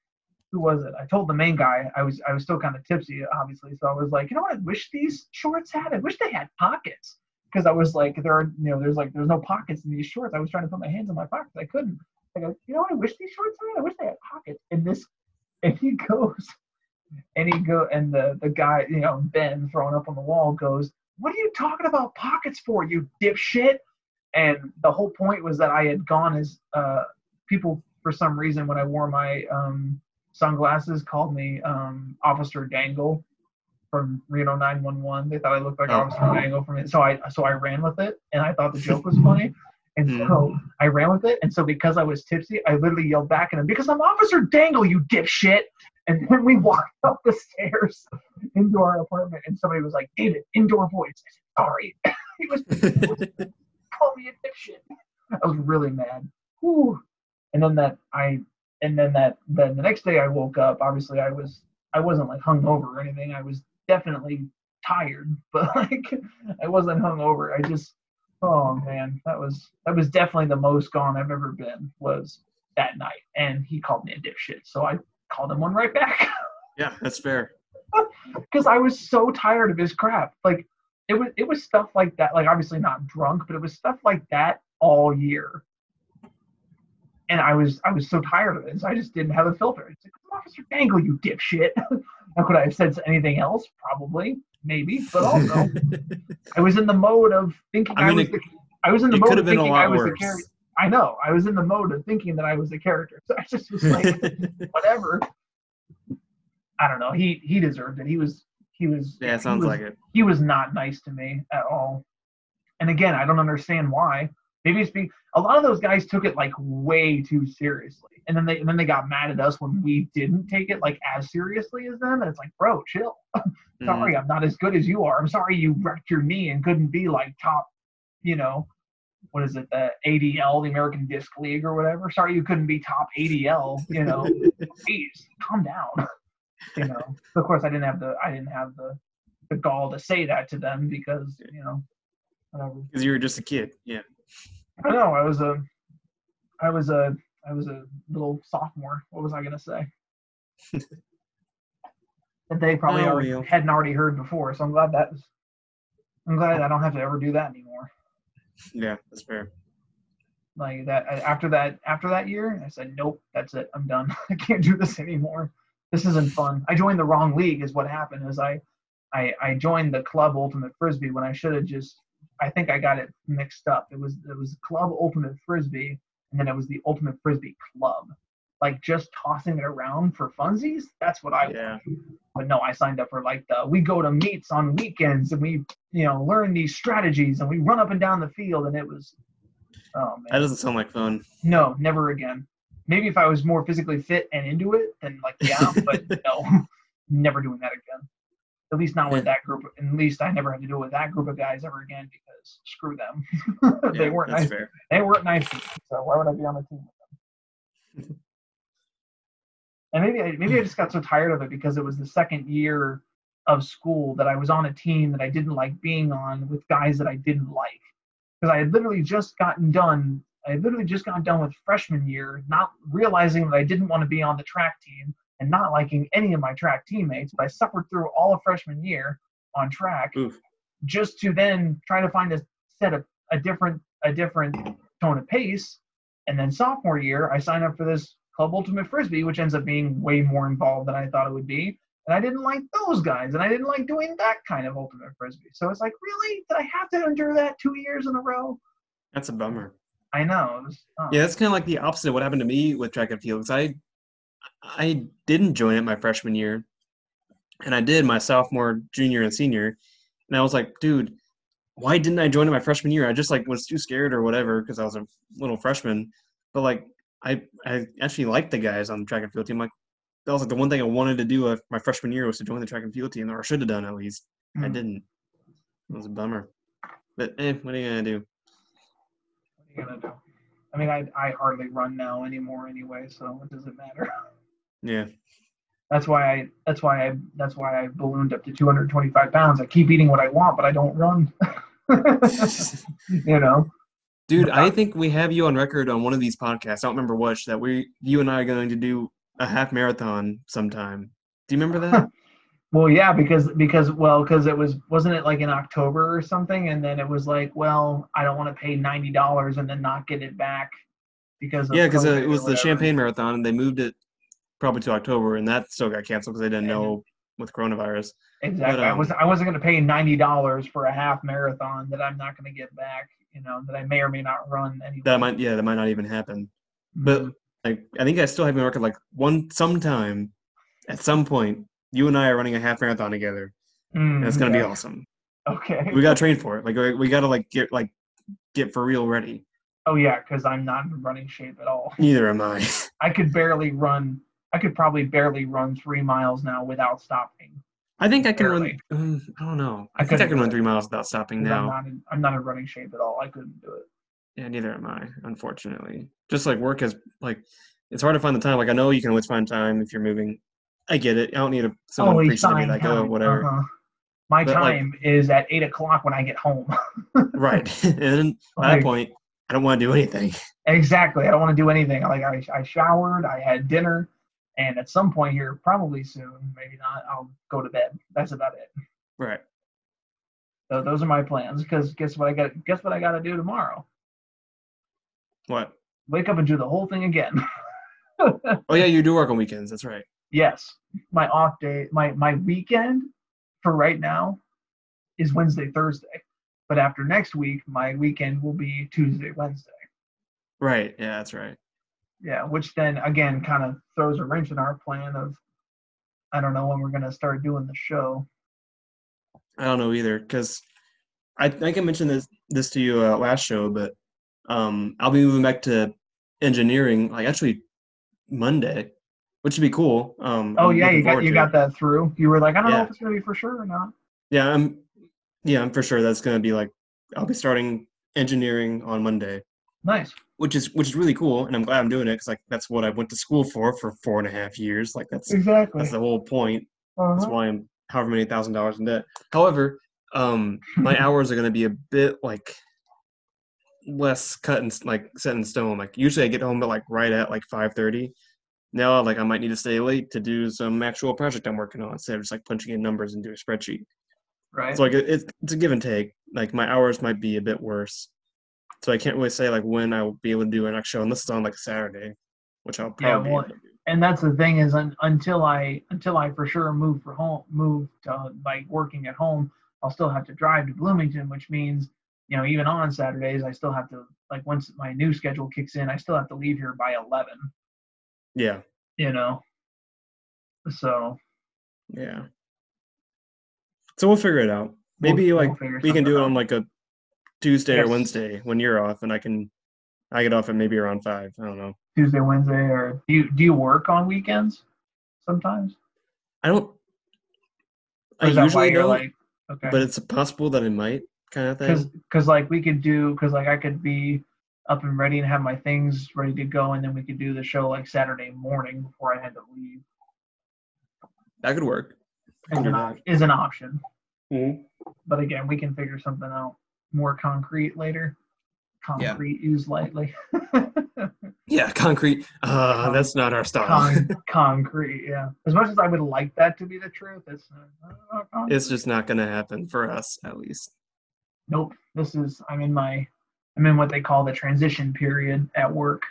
who was it? I told the main guy. I was I was still kind of tipsy, obviously. So I was like, you know what? I wish these shorts had. I wish they had pockets because I was like, there are you know, there's like there's no pockets in these shorts. I was trying to put my hands in my pockets. I couldn't. I go, you know what? I wish these shorts had. I wish they had pockets. And this, <laughs> and he goes, and he go, and the the guy, you know, Ben throwing up on the wall goes, what are you talking about pockets for, you dipshit? And the whole point was that I had gone as uh, people for some reason when I wore my um, sunglasses called me um, Officer Dangle from Reno 911. They thought I looked like Oh. Officer Dangle from it. So I so I ran with it and I thought the joke was <laughs> funny. And Hmm. so I ran with it. And so because I was tipsy, I literally yelled back at him, because I'm Officer Dangle, you dipshit. And then we <laughs> walked up the stairs into our apartment and somebody was like, David, indoor voice. I said, sorry. <laughs> he was call me a dipshit. I was really mad. Whew. And then that I and then that then the next day I woke up. Obviously I was I wasn't like hungover or anything. I was definitely tired, <laughs> but like I wasn't hungover. I just oh man, that was that was definitely the most gone I've ever been was that night. And he called me a dipshit. So I called him one right back. <laughs> yeah, that's fair. <laughs> because I was so tired of his crap. Like it was it was stuff like that. Like obviously not drunk, but it was stuff like that all year. And I was I was so tired of it, so I just didn't have a filter. It's like, Officer Dangle, you dipshit. Now, could I have said anything else? Probably, maybe, but <laughs> also I was in the mode of thinking I, I was it- the I was in the mode of thinking I was the character. I know. I was in the mode of thinking that I was the character. So I just was like, <laughs> whatever. I don't know. He he deserved it. He was he was yeah, it sounds was- like it. he was not nice to me at all. And again, I don't understand why. Maybe it's be a lot of those guys took it like way too seriously, and then they and then they got mad at us when we didn't take it like as seriously as them. And it's like, bro, chill. <laughs> Mm-hmm. Sorry, I'm not as good as you are. I'm sorry you wrecked your knee and couldn't be like top, you know, what is it, the ADL, the American Disc League or whatever. Sorry you couldn't be top ADL. You know, <laughs> please calm down. <laughs> You know, of course I didn't have the I didn't have the the gall to say that to them because you know, whatever. Because you were just a kid. Yeah. I know I was a, I was a, I was a little sophomore. What was I gonna say? <laughs> that they probably already, hadn't already heard before. So I'm glad that was. I'm glad I don't have to ever do that anymore. Yeah, that's fair. Like that after that after that year, I said nope, that's it. I'm done. <laughs> I can't do this anymore. This isn't fun. I joined the wrong league. Is what happened. Is I, I, I joined the club Ultimate Frisbee when I should have just. I think I got it mixed up. It was it was Club Ultimate Frisbee, and then it was the Ultimate Frisbee Club. like just tossing it around for funsies, that's what I Yeah. want. But no, I signed up for like the we go to meets on weekends and we you know learn these strategies and we run up and down the field and it was oh That doesn't sound like fun. no never again. Maybe if I was more physically fit and into it, then like yeah, <laughs> but no, never doing that again. At least not with that group. At least I never had to do it with that group of guys ever again because screw them. <laughs> they Yeah, weren't nice. fair. They weren't nice. to me, So why would I be on the team with them? and maybe I, maybe I just got so tired of it because it was the second year of school that I was on a team that I didn't like being on with guys that I didn't like because I had literally just gotten done. I had literally just gotten done with freshman year, not realizing that I didn't want to be on the track team and not liking any of my track teammates. But I suffered through all of freshman year on track Oof. just to then try to find a set of a different a different tone of pace. And then sophomore year, I signed up for this Club Ultimate Frisbee, which ends up being way more involved than I thought it would be. And I didn't like those guys, and I didn't like doing that kind of Ultimate Frisbee. So it's like, really? Did I have to endure that two years in a row? That's a bummer. I know. Was, oh. Yeah, that's kind of like the opposite of what happened to me with track and field. 'cause I, I didn't join it my freshman year, and I did my sophomore, junior, and senior. And I was like, dude, why didn't I join it my freshman year? I just like was too scared or whatever because I was a little freshman. But like, I I actually liked the guys on the track and field team. Like, that was like the one thing I wanted to do my freshman year was to join the track and field team, or I should have done at least. I Hmm. didn't. It was a bummer. But eh, what are you gonna do? What are you gonna do? I mean, I I hardly run now anymore anyway, so it doesn't matter. <laughs> Yeah. That's why I that's why I that's why I ballooned up to 225 pounds. I keep eating what I want, but I don't run. <laughs> you know. Dude, I think we have you on record on one of these podcasts. I don't remember which that we, you and I are going to do a half marathon sometime. Do you remember that? <laughs> Well, yeah, because because well, because it was wasn't it like in October or something, and then it was like, well, I don't want to pay ninety dollars and then not get it back because yeah, because uh, it was the. Champaign Marathon, and they moved it probably to October, and that still got canceled because they didn't know with coronavirus. Exactly. I um, was I wasn't going to pay ninety dollars for a half marathon that I'm not going to get back. You know that I may or may not run anyway. That might, yeah, that might not even happen. But Mhm. like, I think I still have on record. Like one sometime, at some point, you and I are running a half marathon together, and it's gonna Mm, be awesome. Okay. We gotta train for it. Like we, we gotta like get like get for real ready. Oh yeah, because I'm not in running shape at all. Neither am I. I could barely run. I could probably barely run three miles now without stopping. I think I can Barely. run. Um, I don't know. I, I think I can run three miles without stopping 'cause I'm now. not. In, I'm not in running shape at all. I couldn't do it. Yeah, neither am I. Unfortunately, just like work is like, it's hard to find the time. Like I know you can always find time if you're moving. I get it. I don't need a someone Always preaching to me like, oh, whatever. Uh-huh. My But, like- time is at eight o'clock when I get home. <laughs> Right. <laughs> and at Like- that point, I don't want to do anything. <laughs> exactly. I don't want to do anything. Like I, I showered. I had dinner, and at some point here, probably soon, maybe not, I'll go to bed. That's about it. Right. So those are my plans. Because guess what I got? Guess what I got to do tomorrow? What? Wake up and do the whole thing again. <laughs> Oh yeah, you do work on weekends. That's right. yes, my off day, my my weekend for right now is Wednesday, Thursday. But after next week, my weekend will be Tuesday, Wednesday. Right. Yeah, that's right. Yeah, which then again kind of throws a wrench in our plan of I don't know when we're gonna start doing the show. I don't know either because I think I mentioned this this to you uh, last show, but um, I'll be moving back to engineering like actually Monday, which would be cool. Um, Oh I'm yeah, you got you got it. that through. You were like, I don't know if it's gonna be for sure or not. Yeah, I'm. Yeah, I'm for sure that's gonna be like I'll be starting engineering on Monday, Nice. which is which is really cool, and I'm glad I'm doing it because like that's what I went to school for for four and a half years. Like that's Exactly. that's the whole point. That's Uh-huh. why I'm however many thousand dollars in debt. However, um, my <laughs> hours are going to be a bit like less cut and like set in stone. Like usually I get home at like right at like five thirty. Now like I might need to stay late to do some actual project I'm working on instead of just like punching in numbers into a spreadsheet. Right. So like it, it's it's a give and take. Like my hours might be a bit worse. So I can't really say like when I will be able to do an next show unless it's on like a Saturday, which I'll Yeah, probably be well, able to do. and that's the thing is un, until I until I for sure move for home move to like working at home, I'll still have to drive to Bloomington, which means you know even on Saturdays I still have to like once my new schedule kicks in, I still have to leave here by eleven. Yeah. You know. So Yeah. So we'll figure it out. we'll- Maybe we'll like we can do it something on like a Tuesday or Wednesday when you're off, and I can I get off at maybe around five. I don't know. Tuesday, Wednesday, or do you do you work on weekends sometimes? I don't. Or I is that why usually you're don't, like okay? but it's possible that I might kind of thing. because like we could do because like I could be up and ready and have my things ready to go, and then we could do the show like Saturday morning before I had to leave. That could work. Is an, op- is an option, that. but again, we can figure something out more concrete later. Yeah. Concrete used lightly. <laughs> Yeah, concrete. Uh, Con- that's not our style. Con- <laughs> concrete, yeah. As much as I would like that to be the truth, it's not, not it's just not gonna happen for us, at least. nope. This is I'm in my I'm in what they call the transition period at work.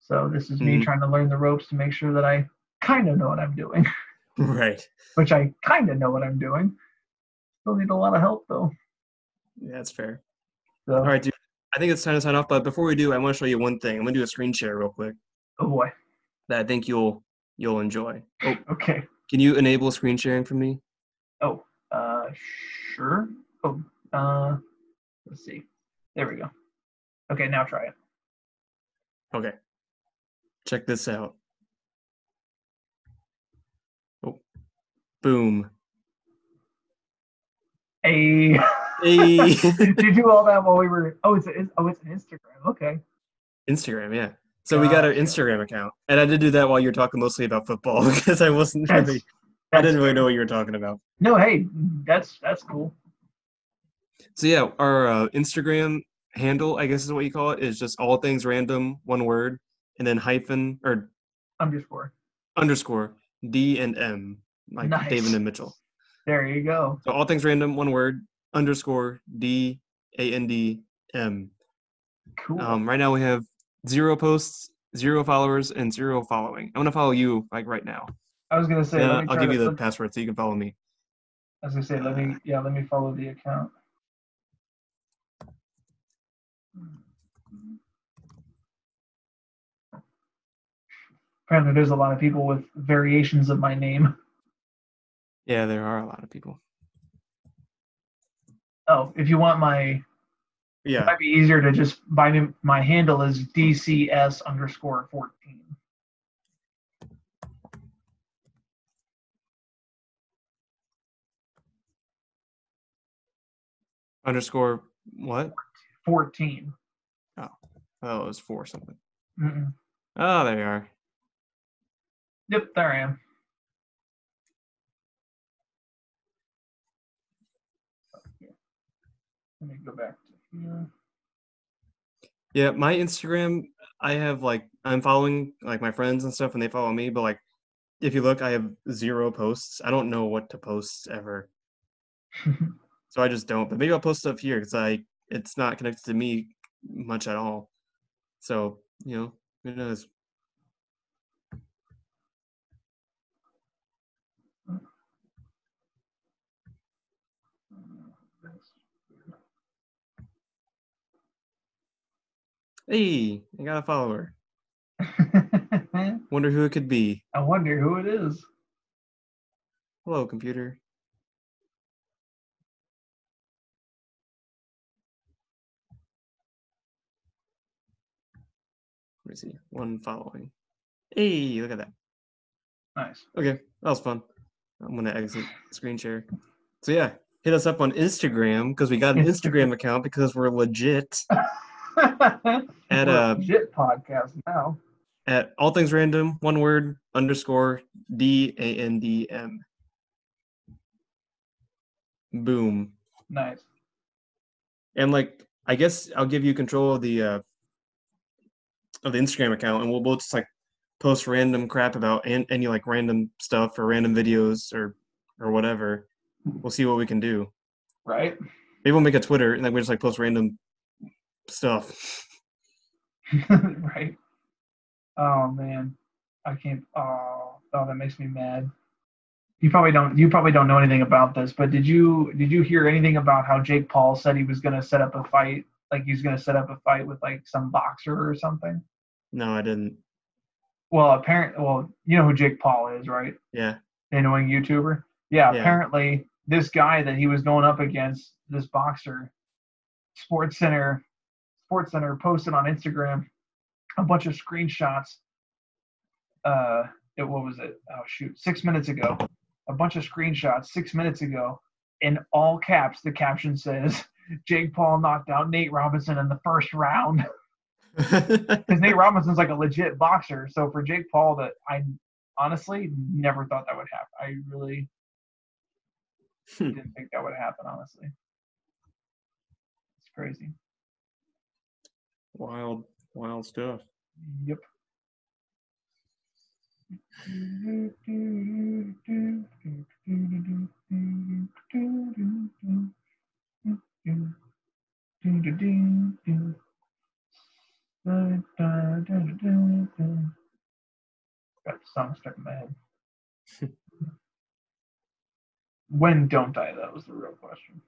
So this is me Mhm. trying to learn the ropes to make sure that I kind of know what I'm doing, <laughs> Right. which I kind of know what I'm doing. Still need a lot of help though. Yeah, that's fair. So, All right, dude. I think it's time to sign off. But before we do, I want to show you one thing. I'm gonna do a screen share real quick oh boy. that I think you'll you'll enjoy. Oh, Okay. can you enable screen sharing for me? Oh, uh, sure. Oh, uh, let's see. There we go. Okay, now try it. Okay. Check this out. Oh, boom. Hey. <laughs> Hey. <laughs> Did you do all that while we were? Oh, it's a, oh, it's an Instagram. Okay. Instagram, yeah. So we got our. Instagram account, and I did do that while you were talking mostly about football <laughs> because I wasn't That's- really, I didn't really know what you were talking about. No, hey, that's that's cool. So yeah, our uh, Instagram handle, I guess is what you call it, is just all things random, one word, and then hyphen or Underscore. underscore D and M, like Nice. David and Mitchell. There you go. So all things random, one word, underscore D A N D M. Cool. Um, right now we have zero posts, zero followers, and zero following. I'm gonna follow you like right now. I was gonna say. Yeah, let me I'll give you the password so you can follow me. I was gonna say, let me. Yeah, let me follow the account. Apparently, there's a lot of people with variations of my name. Yeah, there are a lot of people. Oh, if you want my, yeah, it might be easier to just buy me. My handle is DCS underscore 14. underscore what? 14. Oh, Oh, it was four something. Mm-mm. Oh, there you are. Yep, there I am. Let me go back to here. Yeah, my Instagram, I have like I'm following like my friends and stuff, and they follow me. But like, if you look, I have zero posts. I don't know what to post ever, <laughs> so I just don't. But maybe I'll post stuff here because I it's not connected to me much at all. So you know, who knows? Hey, I got a follower. <laughs> Wonder who it could be. I wonder who it is. Hello, computer. Let me see. One following. Hey, look at that. Nice. Okay, that was fun. I'm gonna exit screen share. So yeah, hit us up on Instagram because we got an <laughs> Instagram account because we're legit <laughs> at a uh legit podcast now. at all things random one word underscore D A N D M. Boom. Nice. And like I guess I'll give you control of the uh of the Instagram account and we'll both just like post random crap about and any like random stuff or random videos or or whatever. We'll see what we can do. Right? Maybe we'll make a Twitter and then we just like post random stuff. <laughs> right. Oh man. I can't oh, oh that makes me mad. You probably don't you probably don't know anything about this, but did you did you hear anything about how Jake Paul said he was gonna set up a fight? Like he's gonna set up a fight with like some boxer or something? No, I didn't. well, apparently, well, you know who Jake Paul is, right? Yeah. The annoying YouTuber. Yeah, Yeah. apparently this guy that he was going up against, this boxer, Sports Center, Sports Center posted on Instagram a bunch of screenshots. Uh, it, what was it? Oh shoot, six minutes ago, a bunch of screenshots six minutes ago, in all caps. The caption says, <laughs> "Jake Paul knocked out Nate Robinson in the first round." <laughs> <laughs> because Nate Robinson's like a legit boxer. So for Jake Paul, that I honestly never thought that would happen. I really Hmm. didn't think that would happen. Honestly, it's crazy. Wild, wild stuff. Yep. Got the song stuck in my head. <laughs> when don't I? That was the real question.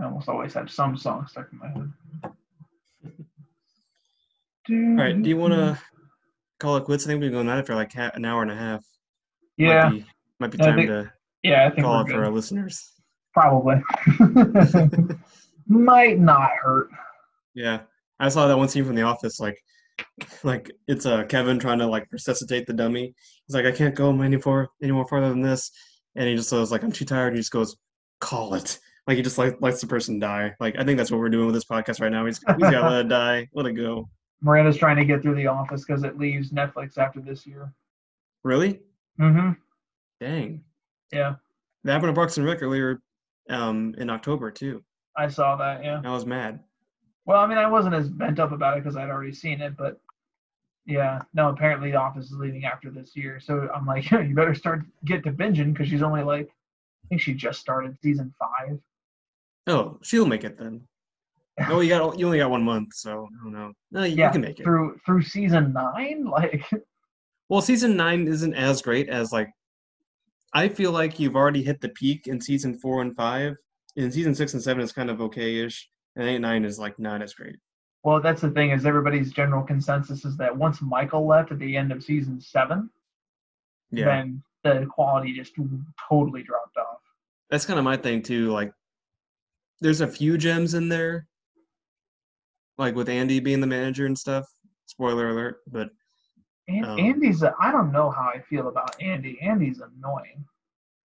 I almost always have some song stuck in my head. <laughs> All right. Do you want to call it quits? I think we've been going at it for like ha- an hour and a half. Yeah, Might be, might be time think- to yeah, I think call it good. for our listeners. Probably. <laughs> Might not hurt. Yeah. I saw that one scene from The Office, like, like it's uh, Kevin trying to like resuscitate the dummy. He's like, I can't go any far, any more farther than this, and he just goes like, I'm too tired. He just goes, call it. Like he just like lets the person die. Like I think that's what we're doing with this podcast right now. He's, he's got to let <laughs> it die, let it go. Miranda's trying to get through The Office because it leaves Netflix after this year. Really? Mm-hmm. Dang. Yeah, That happened to Parks and Rec earlier um, in October too. I saw that. Yeah. I was mad. Well, I mean, I wasn't as bent up about it because I'd already seen it, but yeah, no. Apparently, The Office is leaving after this year, so I'm like, <laughs> you better start get to binging because she's only like, I think she just started season five. Oh, she'll make it then. Oh, you got you only got one month, so I don't know. No, you, you can make it. through through season nine. <laughs> Like, Well, season nine isn't as great as like. I feel like you've already hit the peak in season four and five. In season six and seven is kind of okay-ish, and eight and nine is like not as great. well, that's the thing is everybody's general consensus is that once Michael left at the end of season seven, Yeah, then the quality just totally dropped off. that's kind of my thing too. Like, there's a few gems in there, like with Andy being the manager and stuff. Spoiler alert, but And Um, Andy's, I don't know how I feel about Andy. Andy's annoying.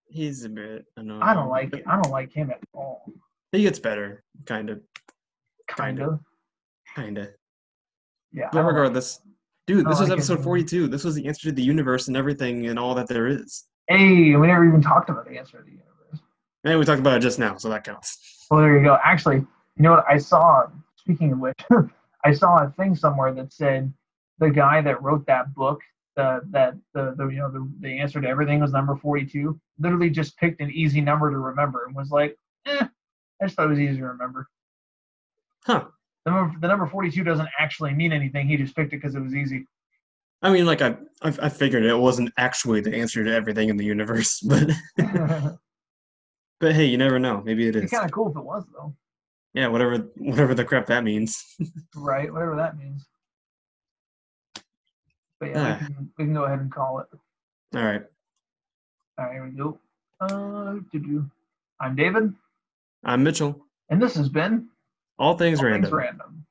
he's a bit annoying. I don't like I don't like him at all. He gets better, kind of, Kind Kinda. kind of. Yeah. But regardless, dude, this was episode. 42. This was the answer to the universe and everything and all that there is. Hey, we never even talked about the answer to the universe. And we talked about it just now, so that counts. Well, there you go. Actually, you know what? I saw. Speaking of which, <laughs> I saw a thing somewhere that said the guy that wrote that book, the that the, the you know the, the answer to everything was number forty-two. Literally just picked an easy number to remember and was like, eh, I just thought it was easy to remember. Huh. The number, the number forty-two doesn't actually mean anything. He just picked it because it was easy. I mean, like, I, I, I figured it wasn't actually the answer to everything in the universe, but <laughs> <laughs> but hey, you never know. Maybe it be kind of cool if it was though, Yeah, whatever whatever the crap that means. <laughs> right? Whatever that means. But yeah, Ah. we, can, we can go ahead and call it. All right. All right, here we go. Uh, doo-doo. I'm David, I'm Mitchell. and this has been All things All random. Things Random.